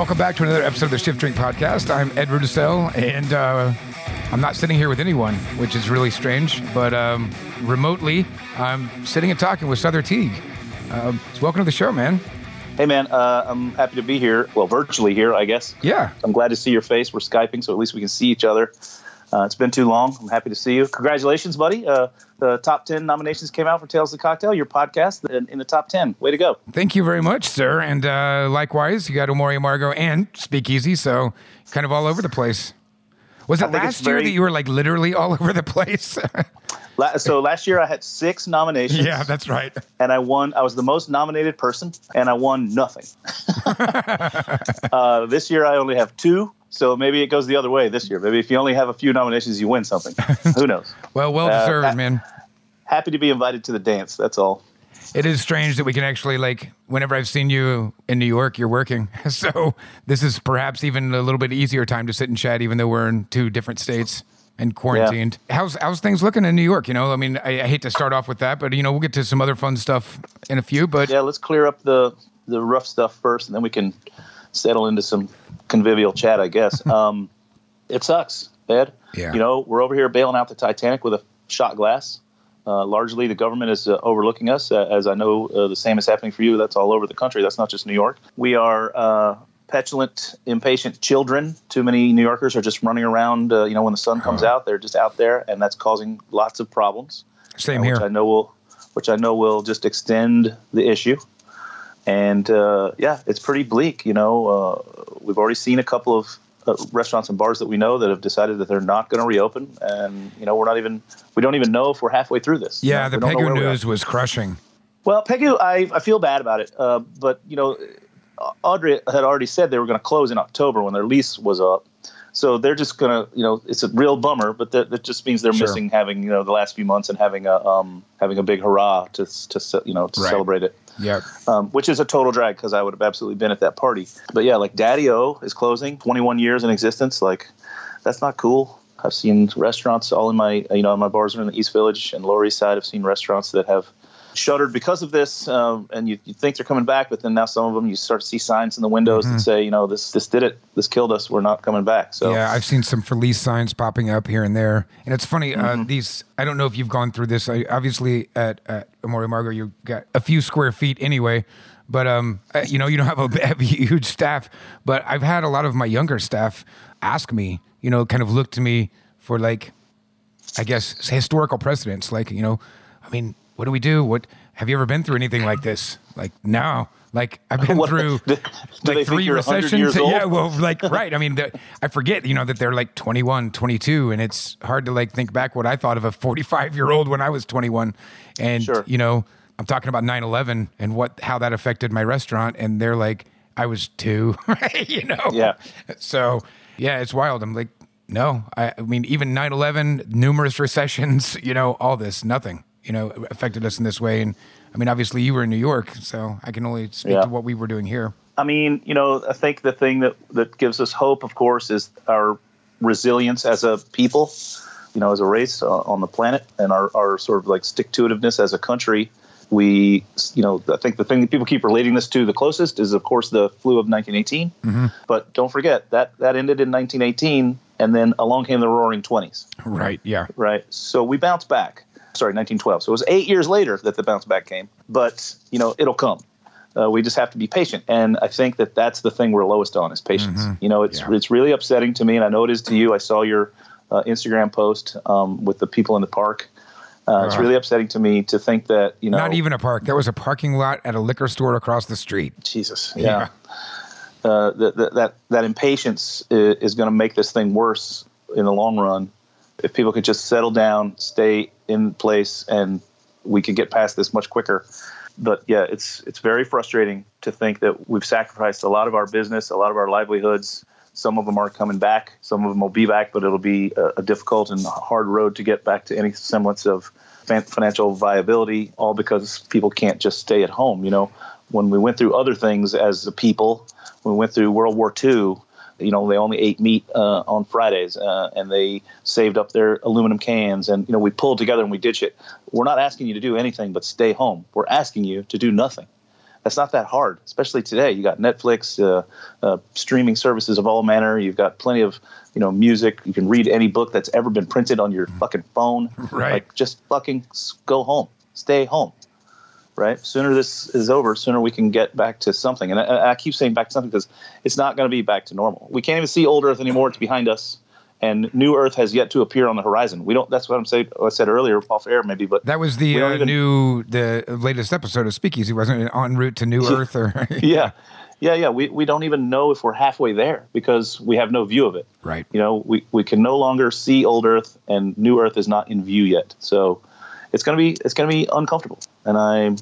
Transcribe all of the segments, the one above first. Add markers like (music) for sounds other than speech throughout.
Welcome back to another episode of the Shift Drink Podcast. I'm Ed Rudisell, and uh, I'm not sitting here with anyone, which is really strange. But um, remotely, I'm sitting and talking with Sother Teague. Um, so welcome to the show, man. Hey, man. Uh, I'm happy to be here. Well, virtually here, I guess. Yeah. I'm glad to see your face. We're Skyping, so at least we can see each other. Uh, it's been too long. I'm happy to see you. Congratulations, buddy. Uh, the top 10 nominations came out for Tales of the Cocktail, your podcast, in, in the top 10. Way to go. Thank you very much, sir. And uh, likewise, you got Amor y Amargo and Speakeasy, so kind of all over the place. Was it last year very- that you were like literally all (laughs) over the place? So last year I had six nominations. yeah, that's right. and I won. I was the most nominated person, and I won nothing. (laughs) uh, this year I only have two, so maybe it goes the other way this year. Maybe if you only have a few nominations, you win something. (laughs) Who knows? Well, well Uh, deserved, uh, man. Happy to be invited to the dance. That's all. It is strange that we can actually like whenever I've seen you in New York, you're working. (laughs) So this is perhaps even a little bit easier time to sit and chat, even though we're in two different states and quarantined. How's how's things looking in New York? You know, I mean, I, I hate to start off with that, but you know, we'll get to some other fun stuff in a few. But Yeah, let's clear up the the rough stuff first, and then we can settle into some convivial chat. I guess. (laughs) Um, it sucks, Ed. Yeah. You know, we're over here bailing out the Titanic with a shot glass. Uh, largely, the government is uh, overlooking us, uh, as I know uh, the same is happening for you. That's all over the country. That's not just New York. We are uh, petulant, impatient children. Too many New Yorkers are just running around. Uh, you know, when the sun comes out, they're just out there, and that's causing lots of problems same uh, which I here. know will, which I know will just extend the issue. And uh, yeah, it's pretty bleak. You know, uh, we've already seen a couple of uh, restaurants and bars that we know that have decided that they're not going to reopen, and you know, we're not even we don't even know if we're halfway through this. You Yeah, know, the Pegu where we are. news was crushing. Well, Pegu, I, I feel bad about it, uh, but you know, Audrey had already said they were going to close in October when their lease was up. So they're just going to, you know, it's a real bummer, but that, that just means they're Sure. missing having, you know, the last few months and having a um, having a big hurrah to to you know to Right. celebrate it, Yep. um, which is a total drag because I would have absolutely been at that party. But yeah, like Daddy O is closing, 21 years in existence. Like that's not cool. I've seen restaurants all in my, you know, my bars are in the East Village and Lower East Side. I've seen restaurants that have shuttered because of this, um, and you, you think they're coming back, but then now some of them you start to see signs in the windows that say, you know, this this did it, this killed us, we're not coming back. So Yeah, I've seen some for lease signs popping up here and there, and it's funny. Mm-hmm. Uh, these I don't know if you've gone through this. I, obviously, at at Amor y Amargo, you got a few square feet anyway, but um, uh, you know, you don't have a, (laughs) have a huge staff. But I've had a lot of my younger staff ask me, you know, kind of look to me for like, I guess historical precedents. Like, you know, I mean, what do we do? What have you ever been through anything like this? Like, no. Like I've been (laughs) What- through do- (laughs) do like three recessions. Yeah, well, like right. I mean, the, I forget, you know, that they're like 21, 22, and it's hard to like think back what I thought of a 45 year old when I was 21. And Sure. you know, I'm talking about 9/11 and what how that affected my restaurant, and they're like, I was two, (laughs) right? you know. Yeah. So yeah, it's wild. I'm like, no, I, I mean, even 9/11, numerous recessions, you know, all this, nothing, you know, affected us in this way. And I mean, obviously, you were in New York, so I can only speak Yeah. to what we were doing here. I mean, you know, I think the thing that, that gives us hope, of course, is our resilience as a people, you know, as a race uh, on the planet, and our, our sort of like stick to itiveness as a country. We, you know, I think the thing that people keep relating this to the closest is, of course, the flu of 1918. But don't forget that that ended in 1918, and then along came the Roaring Twenties Right. Yeah. right? So we bounced back. Sorry, 1912. So it was eight years later that the bounce back came, but you know it'll come. Uh, we just have to be patient, and I think that that's the thing we're lowest on is patience. You know, it's Mm-hmm. Yeah. it's really upsetting to me, and I know it is to you. I saw your uh, Instagram post um, with the people in the park. Uh, it's Uh. really upsetting to me to think that you know Not even a park. There was a parking lot at a liquor store across the street. Jesus, Yeah. yeah. Uh, that, that that that impatience is, is going to make this thing worse in the long run. If people could just settle down, stay in place, and we could get past this much quicker. But yeah, it's it's very frustrating to think that we've sacrificed a lot of our business, a lot of our livelihoods. Some of them aren't coming back. Some of them will be back, but it'll be a, a difficult and hard road to get back to any semblance of fin- financial viability. All because people can't just stay at home. You know, when we went through other things as a people, we went through World War II, you know, they only ate meat uh, on Fridays, uh, and they saved up their aluminum cans, and you know, we pulled together and we did it. We're not asking you to do anything but stay home. We're asking you to do nothing. that's not that hard, especially today. You got Netflix, uh, uh, streaming services of all manner. You've got plenty of you know music. You can read any book that's ever been printed on your fucking phone. Right. Like just fucking go home, stay home. Right. Sooner this is over, sooner we can get back to something. And I, I keep saying back to something because it's not going to be back to normal. We can't even see old Earth anymore. It's behind us. And new Earth has yet to appear on the horizon. We don't. That's what I'm saying. I said earlier, off air, maybe. But That was the uh, even- new, the latest episode of Speakeasy, wasn't it? En route to New (laughs) Earth, or (laughs) yeah, yeah, yeah. We we don't even know if we're halfway there because we have no view of it. right? You know, we we can no longer see old Earth, and new Earth is not in view yet. So it's gonna be it's gonna be uncomfortable, and I'm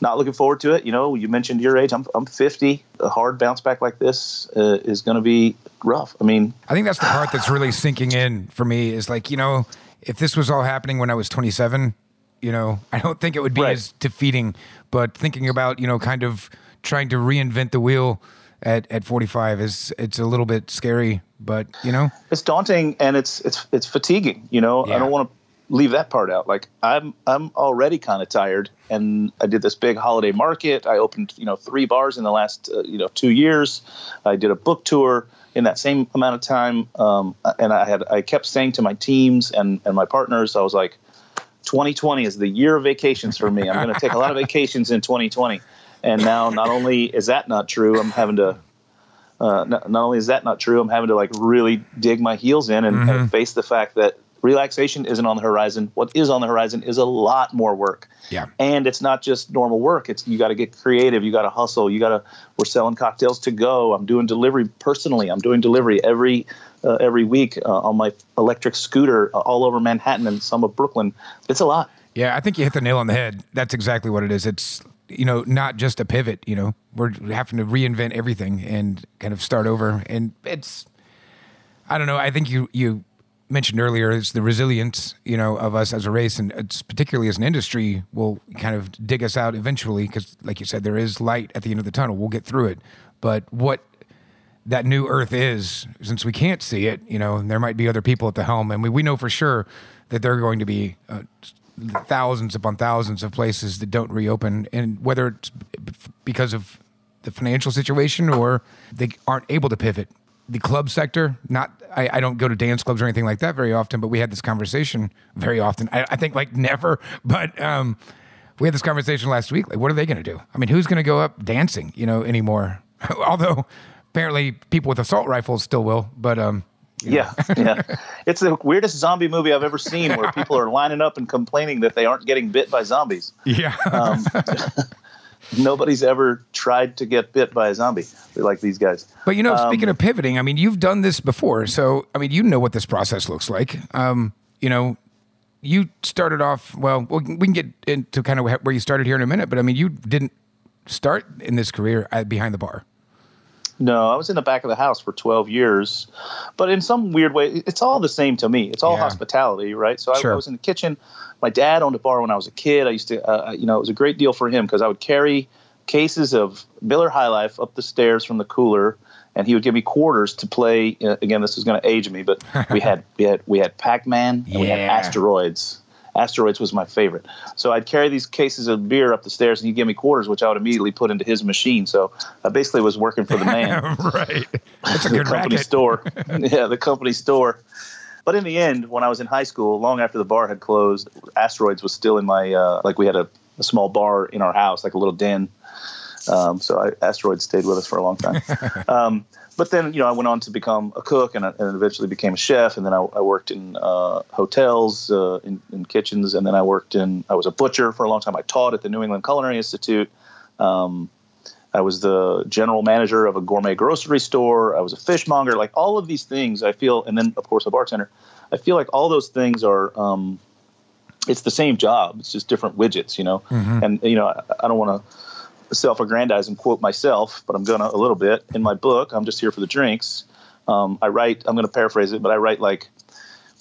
not looking forward to it. You know, you mentioned your age. I'm I'm 50. A hard bounce back like this uh, is gonna be rough. I mean, I think that's the part that's really sinking in for me. Is like you know, if this was all happening when I was 27, you know, I don't think it would be Right. as defeating. But thinking about you know, kind of trying to reinvent the wheel at at 45 is it's a little bit scary. But you know, it's daunting and it's it's it's fatiguing. You know, Yeah. I don't want to leave that part out. Like I'm I'm already kind of tired, and I did this big holiday market. I opened you know three bars in the last uh, you know two years. I did a book tour in that same amount of time, um, and I had I kept saying to my teams and and my partners, I was like. 2020 is the year of vacations for me. I'm going to take a lot of vacations in 2020. And now, not only is that not true, I'm having to uh, not, not only is that not true, I'm having to like really dig my heels in and, and face the fact that relaxation isn't on the horizon. What is on the horizon is a lot more work. Yeah. And it's not just normal work. It's you got to get creative. You got to hustle. You got to. We're selling cocktails to go. I'm doing delivery personally. I'm doing delivery every uh, every week uh, on my electric scooter uh, all over Manhattan and some of Brooklyn. It's a lot. Yeah, I think you hit the nail on the head. That's exactly what it is. It's you know not just a pivot. You know, we're having to reinvent everything and kind of start over. And it's I don't know. I think you you mentioned earlier is the resilience you know of us as a race and it's particularly as an industry will kind of dig us out eventually because like you said there is light at the end of the tunnel. We'll get through it. But what that new earth is since we can't see it you know there might be other people at the helm and we, we know for sure that there are going to be uh, thousands upon thousands of places that don't reopen and whether it's because of the financial situation or they aren't able to pivot the club sector not I, I don't go to dance clubs or anything like that very often but we had this conversation very often. I, I think like never (laughs) but um we had this conversation last week like what are they going to do? I mean who's going to go up dancing you know anymore? (laughs) Although apparently people with assault rifles still will but um Yeah, yeah. (laughs) It's the weirdest zombie movie I've ever seen where people are lining up and complaining that they aren't getting bit by zombies. yeah. Um, Nobody's ever tried to get bit by a zombie We like these guys. But you know, Um, speaking of pivoting, I mean, you've done this before, so I mean, you know what this process looks like. Um, you know, you started off well. We can get into kind of where you started here in a minute, but I mean, you didn't start in this career behind the bar. No, I was in the back of the house for 12 years, but in some weird way, it's all the same to me. It's all Yeah. hospitality, right? So I, Sure. I was in the kitchen. My dad owned a bar when I was a kid. I used to, uh, you know, it was a great deal for him because I would carry cases of Miller High Life up the stairs from the cooler, and he would give me quarters to play. Uh, again, this is going to age me, but (laughs) we had we had we had Pac Man and we had Asteroids. Asteroids was my favorite. So I'd carry these cases of beer up the stairs, and he'd give me quarters, which I would immediately put into his machine. So I basically was working for the man (laughs) right. That's a (laughs) the good company racket. store. yeah, the company store. But in the end, when I was in high school, long after the bar had closed, Asteroids was still in my uh, like we had a, a small bar in our house, like a little den. Um, so I, Asteroids stayed with us for a long time. (laughs) um, but then you know I went on to become a cook and, and eventually became a chef, and then I, I worked in uh, hotels, uh, in, in kitchens, and then I worked in I was a butcher for a long time. I taught at the New England Culinary Institute. Um, I was the general manager of a gourmet grocery store. I was a fishmonger. Like all of these things, I feel, and then of course a bartender. I feel like all those things are. Um, it's the same job. It's just different widgets, you know. And you know, I, I don't want to self-aggrandize and quote myself, but I'm gonna a little bit in my book. I'm just here for the drinks. Um, I write. I'm going to paraphrase it, but I write like,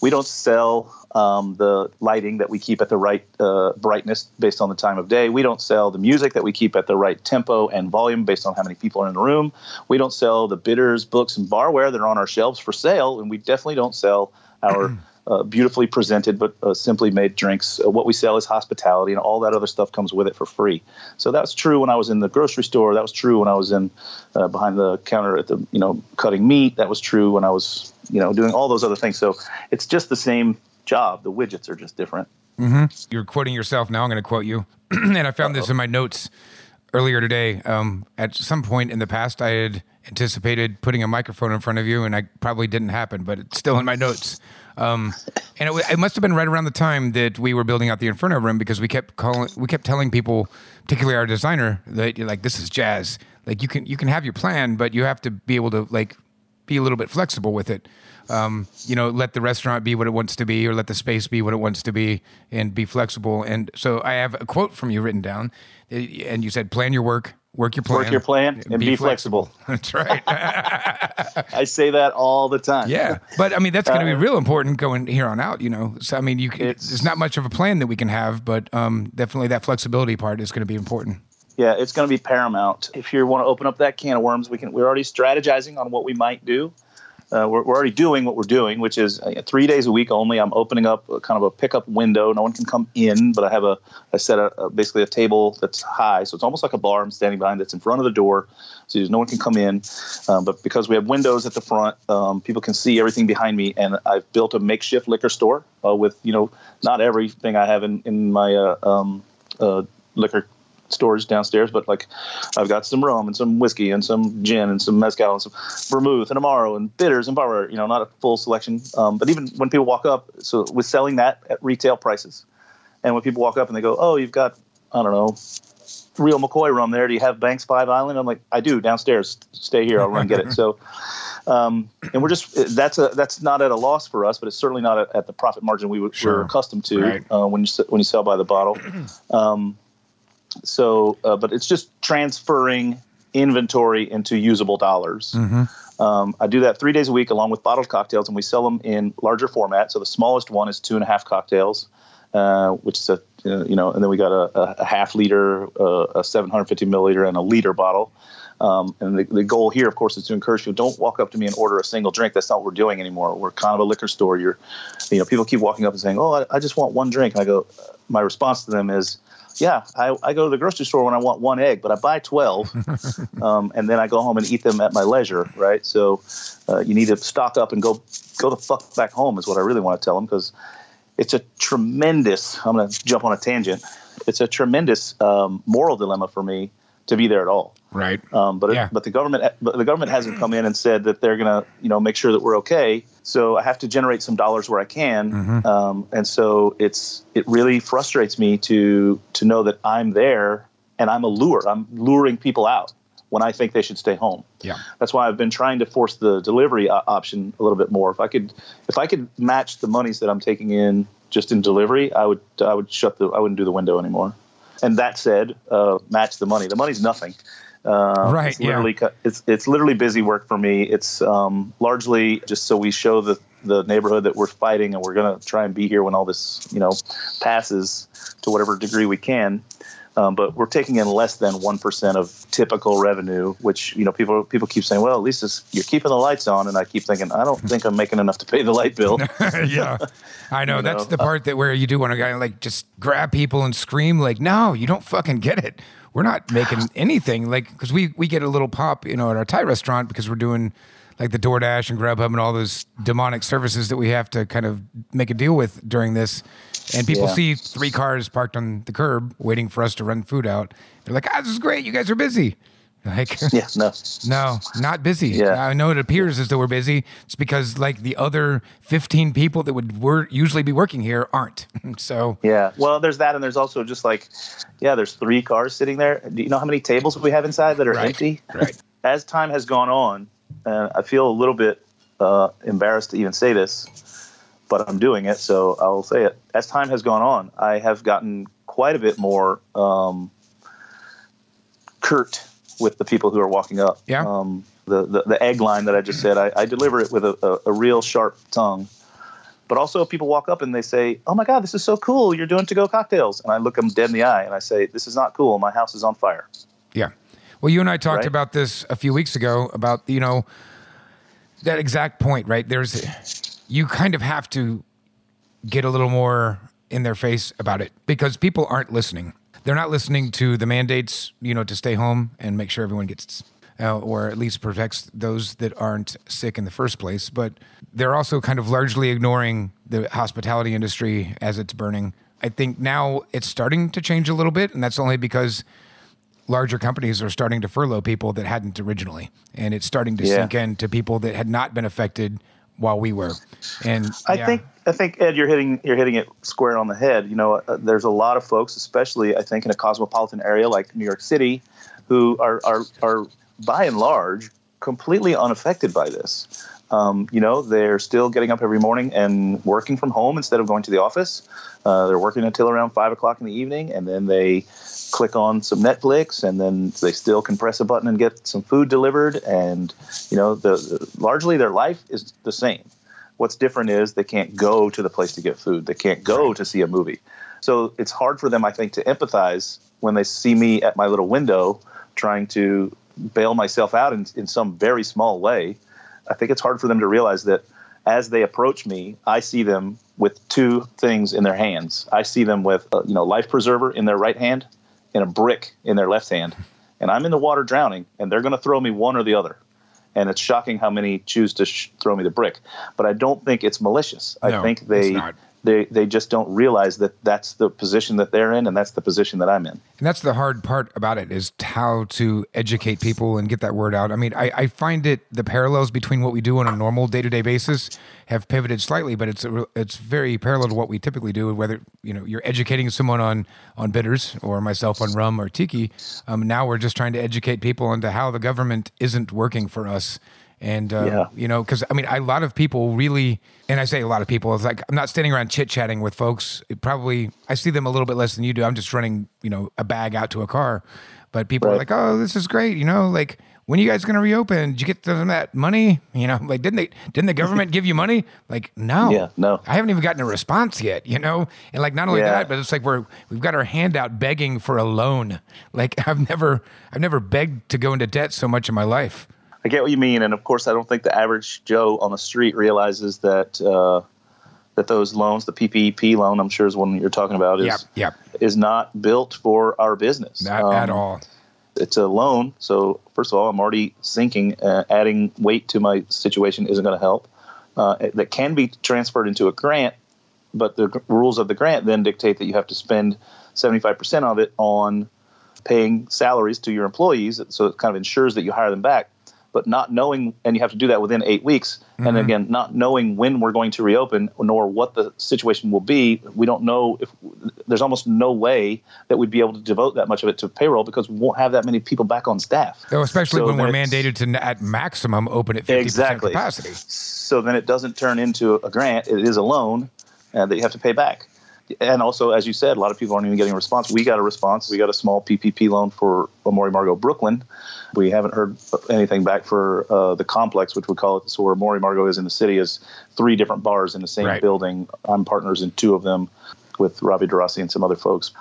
we don't sell um, the lighting that we keep at the right uh, brightness based on the time of day. We don't sell the music that we keep at the right tempo and volume based on how many people are in the room. We don't sell the bitters, books, and barware that are on our shelves for sale, and we definitely don't sell our (clears throat) uh, beautifully presented but uh, simply made drinks. Uh, what we sell is hospitality, and all that other stuff comes with it for free. So that's true when I was in the grocery store. That was true when I was in uh, behind the counter at the you know cutting meat. That was true when I was you know doing all those other things. So it's just the same job. The widgets are just different. Mm-hmm. You're quoting yourself. Now I'm going to quote you. (clears throat) and I found Uh-oh. this in my notes earlier today. Um, at some point in the past, I had anticipated putting a microphone in front of you, and I probably didn't happen, but it's still in my notes. Um, and it, it, must have been right around the time that we were building out the Inferno room because we kept calling, we kept telling people, particularly our designer, that like this is jazz. Like you can you can have your plan, but you have to be able to like be a little bit flexible with it. Um, you know, let the restaurant be what it wants to be, or let the space be what it wants to be, and be flexible. And so I have a quote from you written down, and you said, "Plan your work, work your plan, work your plan, and, be, be flexible. flexible. (laughs) That's right. (laughs) I say that all the time. Yeah, but I mean that's going to be uh, real important going here on out. You know, so I mean, you can, there's not much of a plan that we can have, but um, definitely that flexibility part is going to be important. Yeah, it's going to be paramount. If you want to open up that can of worms, we can. We're already strategizing on what we might do uh, we're, we're, already doing what we're doing, which is uh, three days a week only. I'm opening up a, kind of a pickup window. No one can come in, but I have a I set a, a, basically a table that's high, so it's almost like a bar I'm standing behind that's in front of the door, so no one can come in. Um, but because we have windows at the front, um, people can see everything behind me, and I've built a makeshift liquor store uh, with you know not everything I have in in my uh, um, uh, liquor storage downstairs, but like I've got some rum and some whiskey and some gin and some mezcal and some vermouth and amaro and bitters and bar. You know, not a full selection. Um, but even when people walk up, so we're selling that at retail prices. And when people walk up and they go, "Oh, you've got I don't know." Real McCoy rum there. Do you have Banks Five Island? I'm like, I do downstairs. Stay here. I'll run get it. (laughs) So, um, and we're just that's a that's not at a loss for us, but it's certainly not at, at the profit margin we were, sure. accustomed to right. uh, when you when you sell by the bottle. (clears throat) Um, so, uh, but it's just transferring inventory into usable dollars. Mm-hmm. Um, I do that three days a week along with bottled cocktails, and we sell them in larger format. So the smallest one is two and a half cocktails, uh, which is a uh, you know, and then we got a, a half liter, uh, a 750 milliliter, and a liter bottle. Um, and the, the, goal here, of course, is to encourage people don't walk up to me and order a single drink. That's not what we're doing anymore. We're kind of a liquor store. You're, you know, people keep walking up and saying, "Oh, I, I just want one drink." And I go, my response to them is, yeah, I, I go to the grocery store when I want one egg, but I buy 12 (laughs) um, and then I go home and eat them at my leisure, right? So uh, you need to stock up and go go the fuck back home is what I really want to tell them because it's a tremendous, I'm going to jump on a tangent. It's a tremendous um, moral dilemma for me to be there at all. Right. Um, but yeah. it, but the government but the government hasn't come in and said that they're going to you know make sure that we're okay. So I have to generate some dollars where I can, mm-hmm. um, and so it's it really frustrates me to to know that I'm there and I'm a lure. I'm luring people out when I think they should stay home. Yeah. That's why I've been trying to force the delivery option a little bit more. If I could if I could match the monies that I'm taking in just in delivery, I would I would shut the I wouldn't do the window anymore. And that said, uh, match the money. The money's nothing. Uh, right. It's literally, yeah. it's it's literally busy work for me. It's um, largely just so we show the the neighborhood that we're fighting, and we're going to try and be here when all this you know passes to whatever degree we can. Um, but we're taking in less than one percent of typical revenue, which you know people people keep saying, well, at least it's, you're keeping the lights on, and I keep thinking, I don't think I'm making enough to pay the light (laughs) bill. yeah, I know. (laughs) That's know? the part that where you do want to like just grab people and scream like, no, you don't fucking get it we're not making (sighs) anything like because we we get a little pop, you know, at our Thai restaurant because we're doing like the DoorDash and Grubhub and all those demonic services that we have to kind of make a deal with during this. And people yeah. see three cars parked on the curb waiting for us to run food out. They're like, "Ah, this is great. You guys are busy." (laughs) Like, yeah, no, no, not busy. Yeah. I know it appears as though we're busy. It's because like the other 15 people that would wor- usually be working here aren't. (laughs) so, yeah, well, there's that. And there's also just like, yeah, there's three cars sitting there. Do you know how many tables we have inside that are right. empty? (laughs) Right. As time has gone on, and I feel a little bit uh, embarrassed to even say this, but I'm doing it. So I'll say it. As time has gone on, I have gotten quite a bit more um, curt with the people who are walking up. Yeah. Um, the, the, the egg line that I just said, I, I deliver it with a, a, a, real sharp tongue. But also, if people walk up and they say, "Oh my God, this is so cool! You're doing to-go cocktails," and I look them dead in the eye and I say, "This is not cool. My house is on fire." Yeah. Well, you and I talked right? about this a few weeks ago about you know that exact point, right? There's you kind of have to get a little more in their face about it because people aren't listening. They're not listening to the mandates, you know, to stay home and make sure everyone gets, uh, or at least protects those that aren't sick in the first place. But they're also kind of largely ignoring the hospitality industry as it's burning. I think now it's starting to change a little bit, and that's only because larger companies are starting to furlough people that hadn't originally, and it's starting to Yeah. sink in to people that had not been affected while we were. And I yeah. think I think Ed, you're hitting you're hitting it square on the head. You know, uh, there's a lot of folks, especially I think in a cosmopolitan area like New York City, who are are are by and large completely unaffected by this. Um, you know, they're still getting up every morning and working from home instead of going to the office. Uh, they're working until around five o'clock in the evening, and then they click on some Netflix, and then they still can press a button and get some food delivered. And you know, the, the largely their life is the same. What's different is they can't go to the place to get food. They can't go to see a movie. So it's hard for them, I think, to empathize when they see me at my little window trying to bail myself out in, in some very small way. I think it's hard for them to realize that as they approach me, I see them with two things in their hands. I see them with a, you know life preserver in their right hand and a brick in their left hand, and I'm in the water drowning, and they're going to throw me one or the other. And it's shocking how many choose to sh- throw me the brick, but I don't think it's malicious. No, I think they. They they just don't realize that that's the position that they're in, and that's the position that I'm in. And that's the hard part about it is how to educate people and get that word out. I mean, I, I find it the parallels between what we do on a normal day to day basis have pivoted slightly, but it's a, it's very parallel to what we typically do. Whether you know you're educating someone on on bitters or myself on rum or tiki, um, now we're just trying to educate people into how the government isn't working for us. And uh, Yeah. you know, because I mean, a lot of people really, and I say a lot of people, it's like I'm not standing around chit chatting with folks. It probably, I see them a little bit less than you do. I'm just running, you know, a bag out to a car. But people are like, "Oh, this is great," you know, like when are you guys going to reopen? Did you get some of that money? (laughs) You know, like didn't they? Didn't the government give you money? Like, no, (laughs) Yeah, no. I haven't even gotten a response yet. You know, and like not only Yeah. that, but it's like we're we've got our hand out begging for a loan. Like (laughs) I've never, I've never begged to go into debt so much in my life. I get what you mean, and of course, I don't think the average Joe on the street realizes that uh, that those loans, the PPP loan, I'm sure is one you're talking about, is Yep, yep. is not built for our business Not at Um, all. It's a loan, so first of all, I'm already sinking. Uh, adding weight to my situation isn't going to help. Uh, it- that can be transferred into a grant, but the g- rules of the grant then dictate that you have to spend 75% of it on paying salaries to your employees. So it kind of ensures that you hire them back. But not knowing, and you have to do that within eight weeks. And again, not knowing when we're going to reopen nor what the situation will be, we don't know if there's almost no way that we'd be able to devote that much of it to payroll because we won't have that many people back on staff. Oh, especially So when we're mandated to at maximum open at 50% Exactly. capacity. So then it doesn't turn into a grant; it is a loan uh, that you have to pay back. And also, as you said, a lot of people aren't even getting a response. We got a response. We got a small PPP loan for Amor y Amargo Brooklyn. We haven't heard anything back for uh, the complex, which we call it. So where Amor y Amargo is in the city is three different bars in the same Right. building. I'm partners in two of them with Ravi DeRossi and some other folks.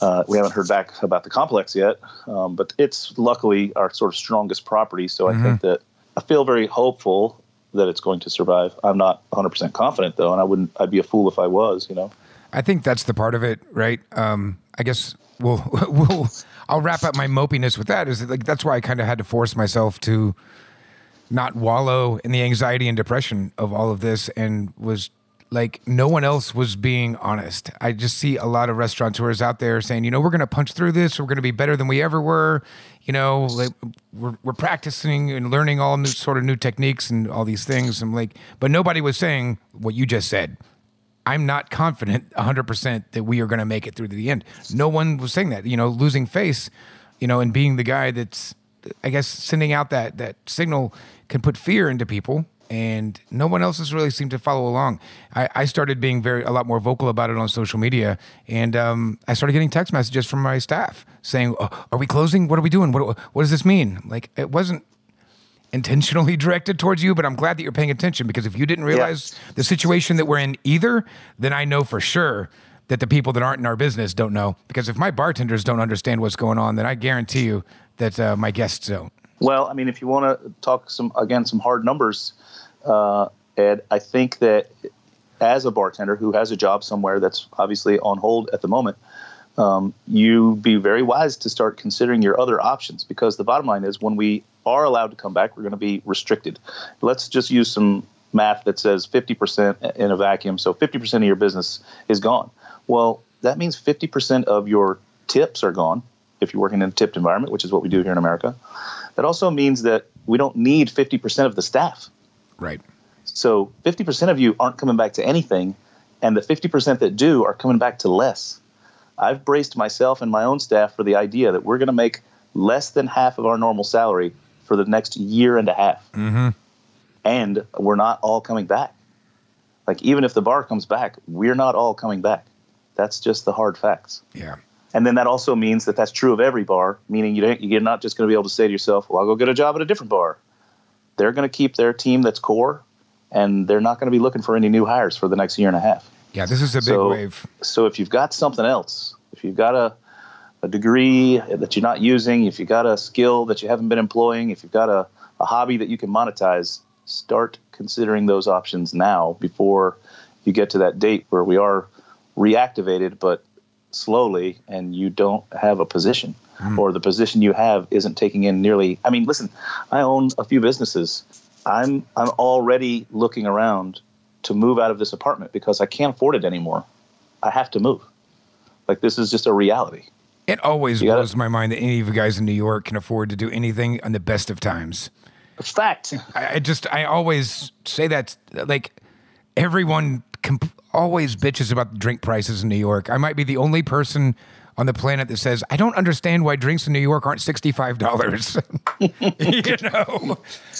Uh, we haven't heard back about the complex yet, um, but it's luckily our sort of strongest property. So I think that I feel very hopeful that it's going to survive. I'm not 100% confident though, and I wouldn't. I'd be a fool if I was. You know. I think that's the part of it, right? Um, I guess we'll (laughs) we'll I'll wrap up my mopiness with that. Is that, like that's why I kind of had to force myself to not wallow in the anxiety and depression of all of this, and was like no one else was being honest. I just see a lot of restaurateurs out there saying, you know, we're going to punch through this. We're going to be better than we ever were. You know, like we're, we're practicing and learning all new sort of new techniques and all these things. I'm like, but nobody was saying what you just said. I'm not confident 100% that we are going to make it through to the end. No one was saying that, you know, losing face, you know, and being the guy that's, I guess, sending out that, that signal can put fear into people. And no one else has really seemed to follow along. I, I started being very a lot more vocal about it on social media, and um, I started getting text messages from my staff saying, oh, "Are we closing? What are we doing? What, what does this mean?" Like it wasn't intentionally directed towards you, but I'm glad that you're paying attention because if you didn't realize the situation that we're in either, then I know for sure that the people that aren't in our business don't know. Because if my bartenders don't understand what's going on, then I guarantee you that uh, my guests don't. Well, I mean, if you want to talk some again some hard numbers, uh, Ed, I think that as a bartender who has a job somewhere that's obviously on hold at the moment, um, you be very wise to start considering your other options because the bottom line is when we are allowed to come back, we're going to be restricted. Let's just use some math that says 50% in a vacuum. So 50% of your business is gone. Well, that means 50% of your tips are gone if you're working in a tipped environment, which is what we do here in America. That also means that we don't need 50% of the staff. Right. So 50% of you aren't coming back to anything, and the 50% that do are coming back to less. I've braced myself and my own staff for the idea that we're going to make less than half of our normal salary for the next year and a half. Mm-hmm. And we're not all coming back. Like, even if the bar comes back, we're not all coming back. That's just the hard facts. Yeah. And then that also means that that's true of every bar, meaning you don't, you're not just going to be able to say to yourself, well, I'll go get a job at a different bar. They're going to keep their team that's core, and they're not going to be looking for any new hires for the next year and a half. Yeah, this is a big So- wave. So if you've got something else, if you've got a, a degree that you're not using, if you've got a skill that you haven't been employing, if you've got a, a hobby that you can monetize, start considering those options now before you get to that date where we are reactivated, but slowly, and you don't have a position, hmm. or the position you have isn't taking in nearly. I mean, listen, I own a few businesses. I'm I'm already looking around to move out of this apartment because I can't afford it anymore. I have to move. Like this is just a reality. It always gotta- blows my mind that any of you guys in New York can afford to do anything on the best of times. Fact. I, I just, I always say that, like, everyone comp- always bitches about the drink prices in New York. I might be the only person on the planet that says, I don't understand why drinks in New York aren't $65. (laughs) you (laughs) know,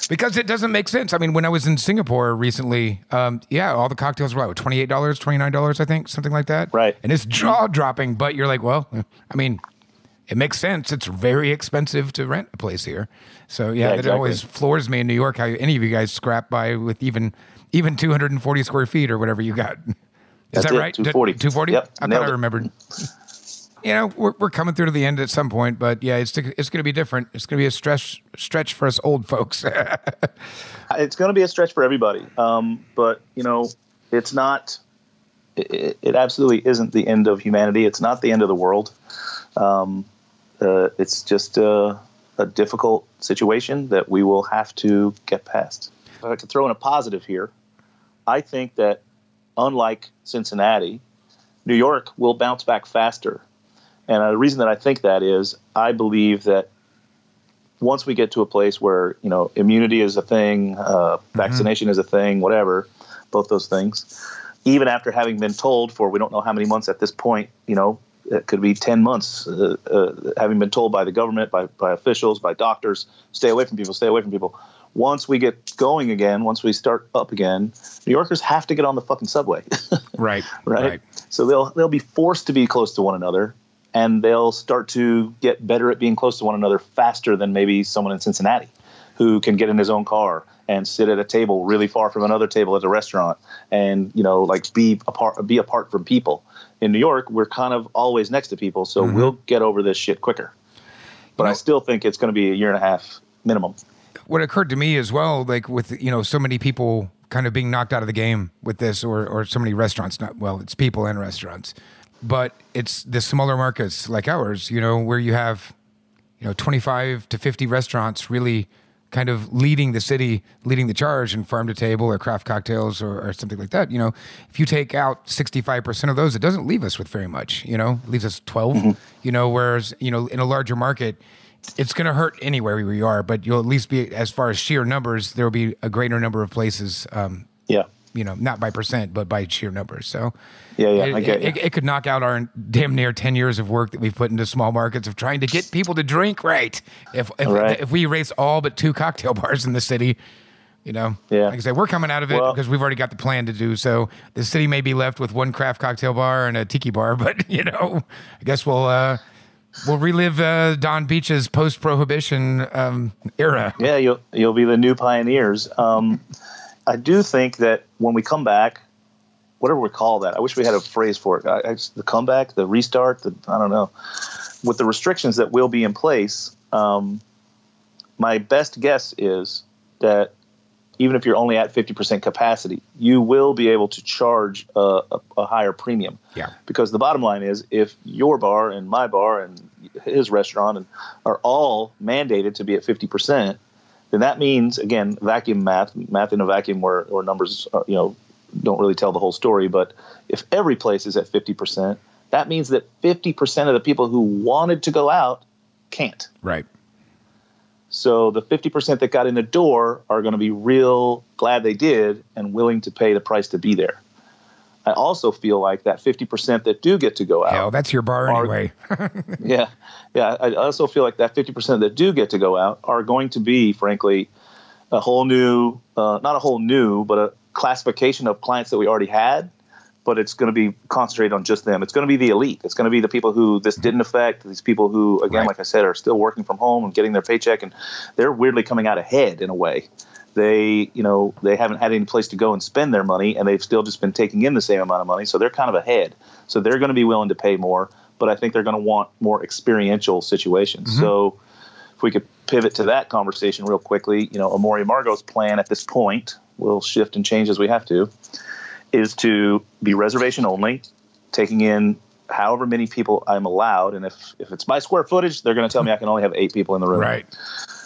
because it doesn't make sense. I mean, when I was in Singapore recently, um, yeah, all the cocktails were like $28, $29, I think, something like that. Right. And it's jaw dropping, but you're like, well, I mean, it makes sense. It's very expensive to rent a place here. So yeah, Yeah, exactly. always floors me in New York how any of you guys scrap by with even even 240 square feet or whatever you got. Is That's that it, right? 240. 240? Yep, I thought I it. remembered. (laughs) You know, we're, we're coming through to the end at some point, but yeah, it's it's going to be different. It's going to be a stretch stretch for us old folks. (laughs) It's going to be a stretch for everybody. Um, but you know, it's not. It, it absolutely isn't the end of humanity. It's not the end of the world. Um, uh, it's just a, a difficult situation that we will have to get past. If I could throw in a positive here, I think that unlike Cincinnati, New York will bounce back faster. And the reason that I think that is I believe that once we get to a place where you know immunity is a thing, uh, vaccination is a thing, whatever, both those things, even after having been told for we don't know how many months at this point, you know, it could be ten months, uh, uh, having been told by the government, by by officials, by doctors, stay away from people, stay away from people. Once we get going again, once we start up again, New Yorkers have to get on the fucking subway. (laughs) right, right? So they'll they'll be forced to be close to one another, and they'll start to get better at being close to one another faster than maybe someone in Cincinnati, who can get in his own car and sit at a table really far from another table at a restaurant, and you know like be apart be apart from people. In New York, we're kind of always next to people, so mm-hmm. we'll get over this shit quicker. But I still think it's going to be a year and a half minimum. what occurred to me as well, like with you know so many people kind of being knocked out of the game with this, or or so many restaurants. Not well, it's people and restaurants, but it's the smaller markets like ours. You know where you have you know twenty five to fifty restaurants really kind of leading the city, leading the charge in farm to table or craft cocktails or, or something like that. You know, if you take out 65% of those, it doesn't leave us with very much, you know, it leaves us 12, you know, whereas, you know, in a larger market, it's going to hurt anywhere we are, but you'll at least be, as far as sheer numbers, there will be a greater number of places, um, Yeah, you know, not by percent, but by sheer numbers. So, Yeah, yeah, it, I get it, you. it could knock out our damn near 10 years of work that we've put into small markets of trying to get people to drink right. If, if, Right. if we erase all but two cocktail (laughs) bars in the city, you know, Yeah. like I said, we're coming out of it Well- because we've already got the plan to do so. The city may be left with one craft cocktail bar and a tiki bar, (laughs) but you know, I guess we'll uh, we'll relive uh, Donn Beach's post-prohibition um, era. Yeah, you'll you'll be the new pioneers. Um, I do think that when we come back, whatever we call that, I wish we had a phrase for it. I, I, the comeback, the restart, the I don't know. With the restrictions that will be in place, um, my best guess is that even if you're only at 50% capacity, you will be able to charge a, a, a, higher premium. Yeah. Because the bottom line is, if your bar and my bar and his restaurant and are all mandated to be at 50%, then that means again vacuum math, math in a vacuum where, where numbers are, you know don't really tell the whole story. But if every place is at 50%, that means that 50% of the people who wanted to go out can't. Right. So the 50% that got in the door are going to be real glad they did and willing to pay the price to be there. I also feel like that 50% that do get to go out. Hell, that's your bar are, anyway. (laughs) yeah. Yeah. I also feel like that 50% that do get to go out are going to be, frankly, a whole new, uh, not a whole new, but a classification of clients that we already had but it's going to be concentrated on just them. It's going to be the elite. It's going to be the people who this didn't affect. These people who, again, right. like I said, are still working from home and getting their paycheck, and they're weirdly coming out ahead in a way. They, you know, they haven't had any place to go and spend their money, and they've still just been taking in the same amount of money, so they're kind of ahead. So they're going to be willing to pay more, but I think they're going to want more experiential situations. Mm-hmm. So if we could pivot to that conversation real quickly, you know, Amor y Amargo's plan at this point will shift and change as we have to is to be reservation only, taking in however many people I'm allowed. And if, if it's my square footage, they're going to tell me I can only have eight people in the room. Right.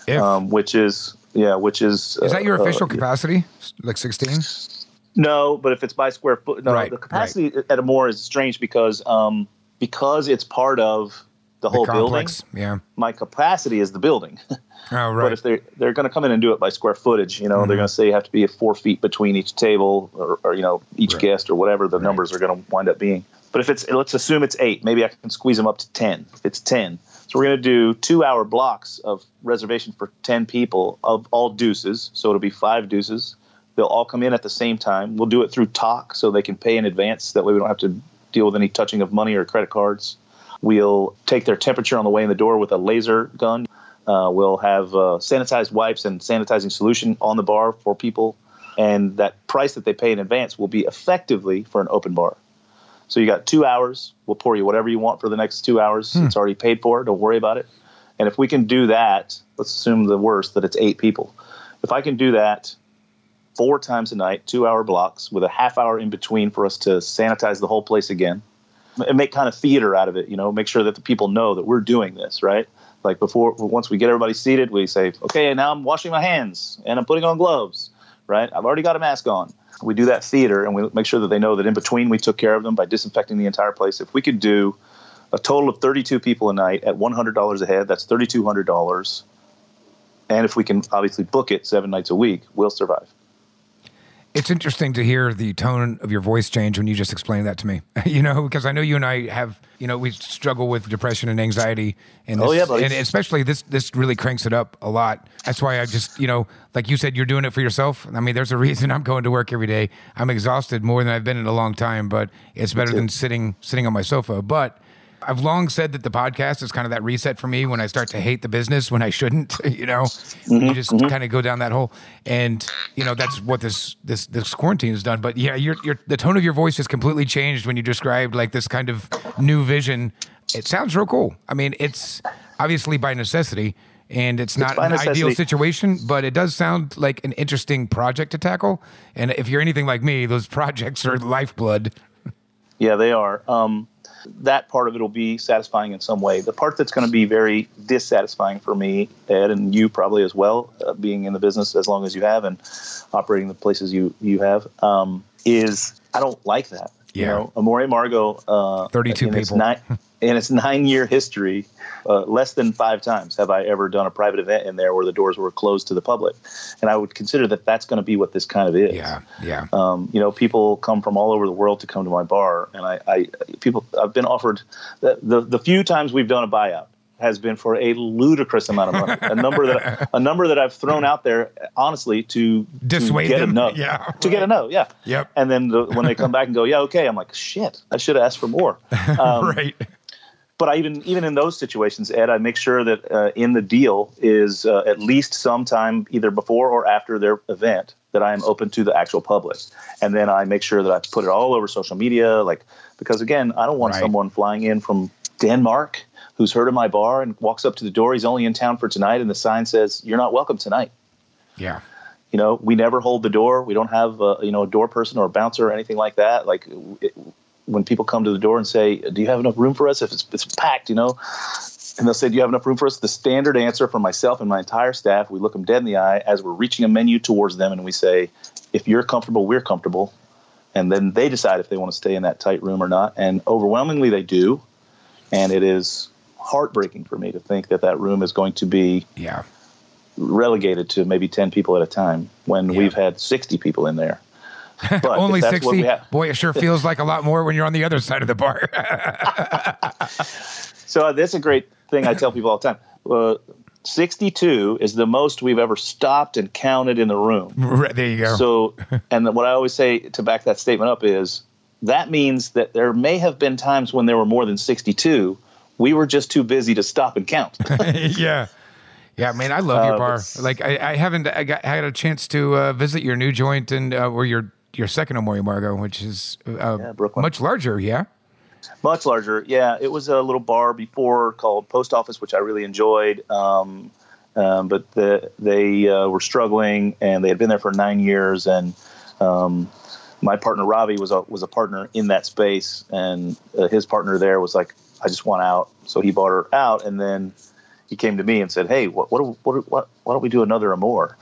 Um, which is, yeah, which is. Is that your uh, official uh, capacity? Like 16? No, but if it's by square foot, no, right, the capacity right. at Amor is strange because, um, because it's part of the, the whole complex, building. Yeah. My capacity is the building. (laughs) Oh, right. But if they're they're going to come in and do it by square footage, you know, mm-hmm. they're going to say you have to be four feet between each table, or, or you know, each right. guest, or whatever the numbers are going to wind up being. But if it's let's assume it's eight, maybe I can squeeze them up to ten. If It's ten. So we're going to do two-hour blocks of reservation for ten people of all deuces. So it'll be five deuces. They'll all come in at the same time. We'll do it through Tock so they can pay in advance. That way, we don't have to deal with any touching of money or credit cards. We'll take their temperature on the way in the door with a laser gun. Uh, we'll have uh, sanitized wipes and sanitizing solution on the bar for people, and that price that they pay in advance will be effectively for an open bar. So you got two hours. We'll pour you whatever you want for the next two hours. Hmm. It's already paid for. Don't worry about it. And if we can do that, let's assume the worst that it's eight people. If I can do that four times a night, two hour blocks with a half hour in between for us to sanitize the whole place again and make kind of theater out of it, you know, make sure that the people know that we're doing this, right? like before once we get everybody seated we say okay now i'm washing my hands and i'm putting on gloves right i've already got a mask on we do that theater and we make sure that they know that in between we took care of them by disinfecting the entire place. If we could do a total of 32 people a night at $100 a head that's $3200 and if we can obviously book it seven nights a week we'll survive it's interesting to hear the tone of your voice change when you just explained that to me. (laughs) you know, because I know you and I have, you know, we struggle with depression and anxiety, and oh, this, oh yeah, buddy. and especially this this really cranks it up a lot. That's why I just, you know, like you said, you're doing it for yourself. I mean, there's a reason I'm going to work every day. I'm exhausted more than I've been in a long time, but it's better than sitting sitting on my sofa. But I've long said that the podcast is kind of that reset for me when I start to hate the business when I shouldn't, (laughs) you know, mm-hmm, you just mm-hmm. kind of go down that hole. And, you know, that's what this, this, this quarantine has done. But yeah, your, your, the tone of your voice has completely changed when you described like this kind of new vision. It sounds real cool. I mean, it's obviously by necessity and it's, it's not an necessity. ideal situation, but it does sound like an interesting project to tackle. And if you're anything like me, those (laughs) projects are lifeblood. Yeah, they are. Um, that part of it will be satisfying in some way. The part that's going to be very dissatisfying for me, Ed, and you probably as well, uh, being in the business as long as you have and operating the places you you have, um, is I don't like that. Yeah. You know, Amor y Amargo, uh, 32 people. Nine, (laughs) in its (laughs) nine year history, uh, less than five times have I ever done a private event in there where the doors were closed to the public. And I would consider that that's going to be what this kind of is. Yeah. Yeah. Um, you know, people come from all over the world to come to my bar. And I, I people, I've been offered the, the, the few times we've done a buyout has been for a ludicrous amount of money, a number that a number that I've thrown out there honestly to, dissuade (laughs) to get them. a no, yeah, to right. get a no, yeah, yep. And then the, when they come back and go, yeah, okay, I'm like, shit, I should have asked for more, (laughs) um, right? But I even even in those situations, Ed, I make sure that uh, in the deal is uh, at least sometime either before or after their event that I am open to the actual public, and then I make sure that I put it all over social media, like because again, I don't want right. someone flying in from Denmark who's heard of my bar and walks up to the door. He's only in town for tonight, and the sign says, "You're not welcome tonight." Yeah. You know, we never hold the door. We don't have a, you know a door person or a bouncer or anything like that. Like it, when people come to the door and say, "Do you have enough room for us?" If it's, it's packed, you know, and they'll say, "Do you have enough room for us?" The standard answer from myself and my entire staff, we look them dead in the eye as we're reaching a menu towards them, and we say, "If you're comfortable, we're comfortable." And then they decide if they want to stay in that tight room or not. And overwhelmingly, they do. And it is heartbreaking for me to think that that room is going to be Yeah. relegated to maybe 10 people at a time when Yeah. we've had 60 people in there. But (laughs) Only if that's what 60. we Boy, it sure feels like a lot more when you're on the other side of the bar. (laughs) So uh, that's a great thing I tell people all the time. Uh, 62 is the most we've ever stopped and counted in the room. Right, there you go. So, and what I always say to back that statement up is that means that there may have been times when there were more than 62. We were just too busy to stop and count. (laughs) yeah. Yeah, man, I love your Uh, bar. Like, I, I haven't I got, had a chance to uh, visit your new joint and uh, or your your second Amor y Amargo, which is uh, Yeah, much larger. Yeah. Much larger, yeah. It was a little bar before called Post Office, which I really enjoyed. Um, um, but the, they uh, were struggling, and they had been there for nine years. And um, my partner Ravi was a was a partner in that space, and uh, his partner there was like, "I just want out." So he bought her out, and then he came to me and said, "Hey, what what what what why don't we do another Amore?"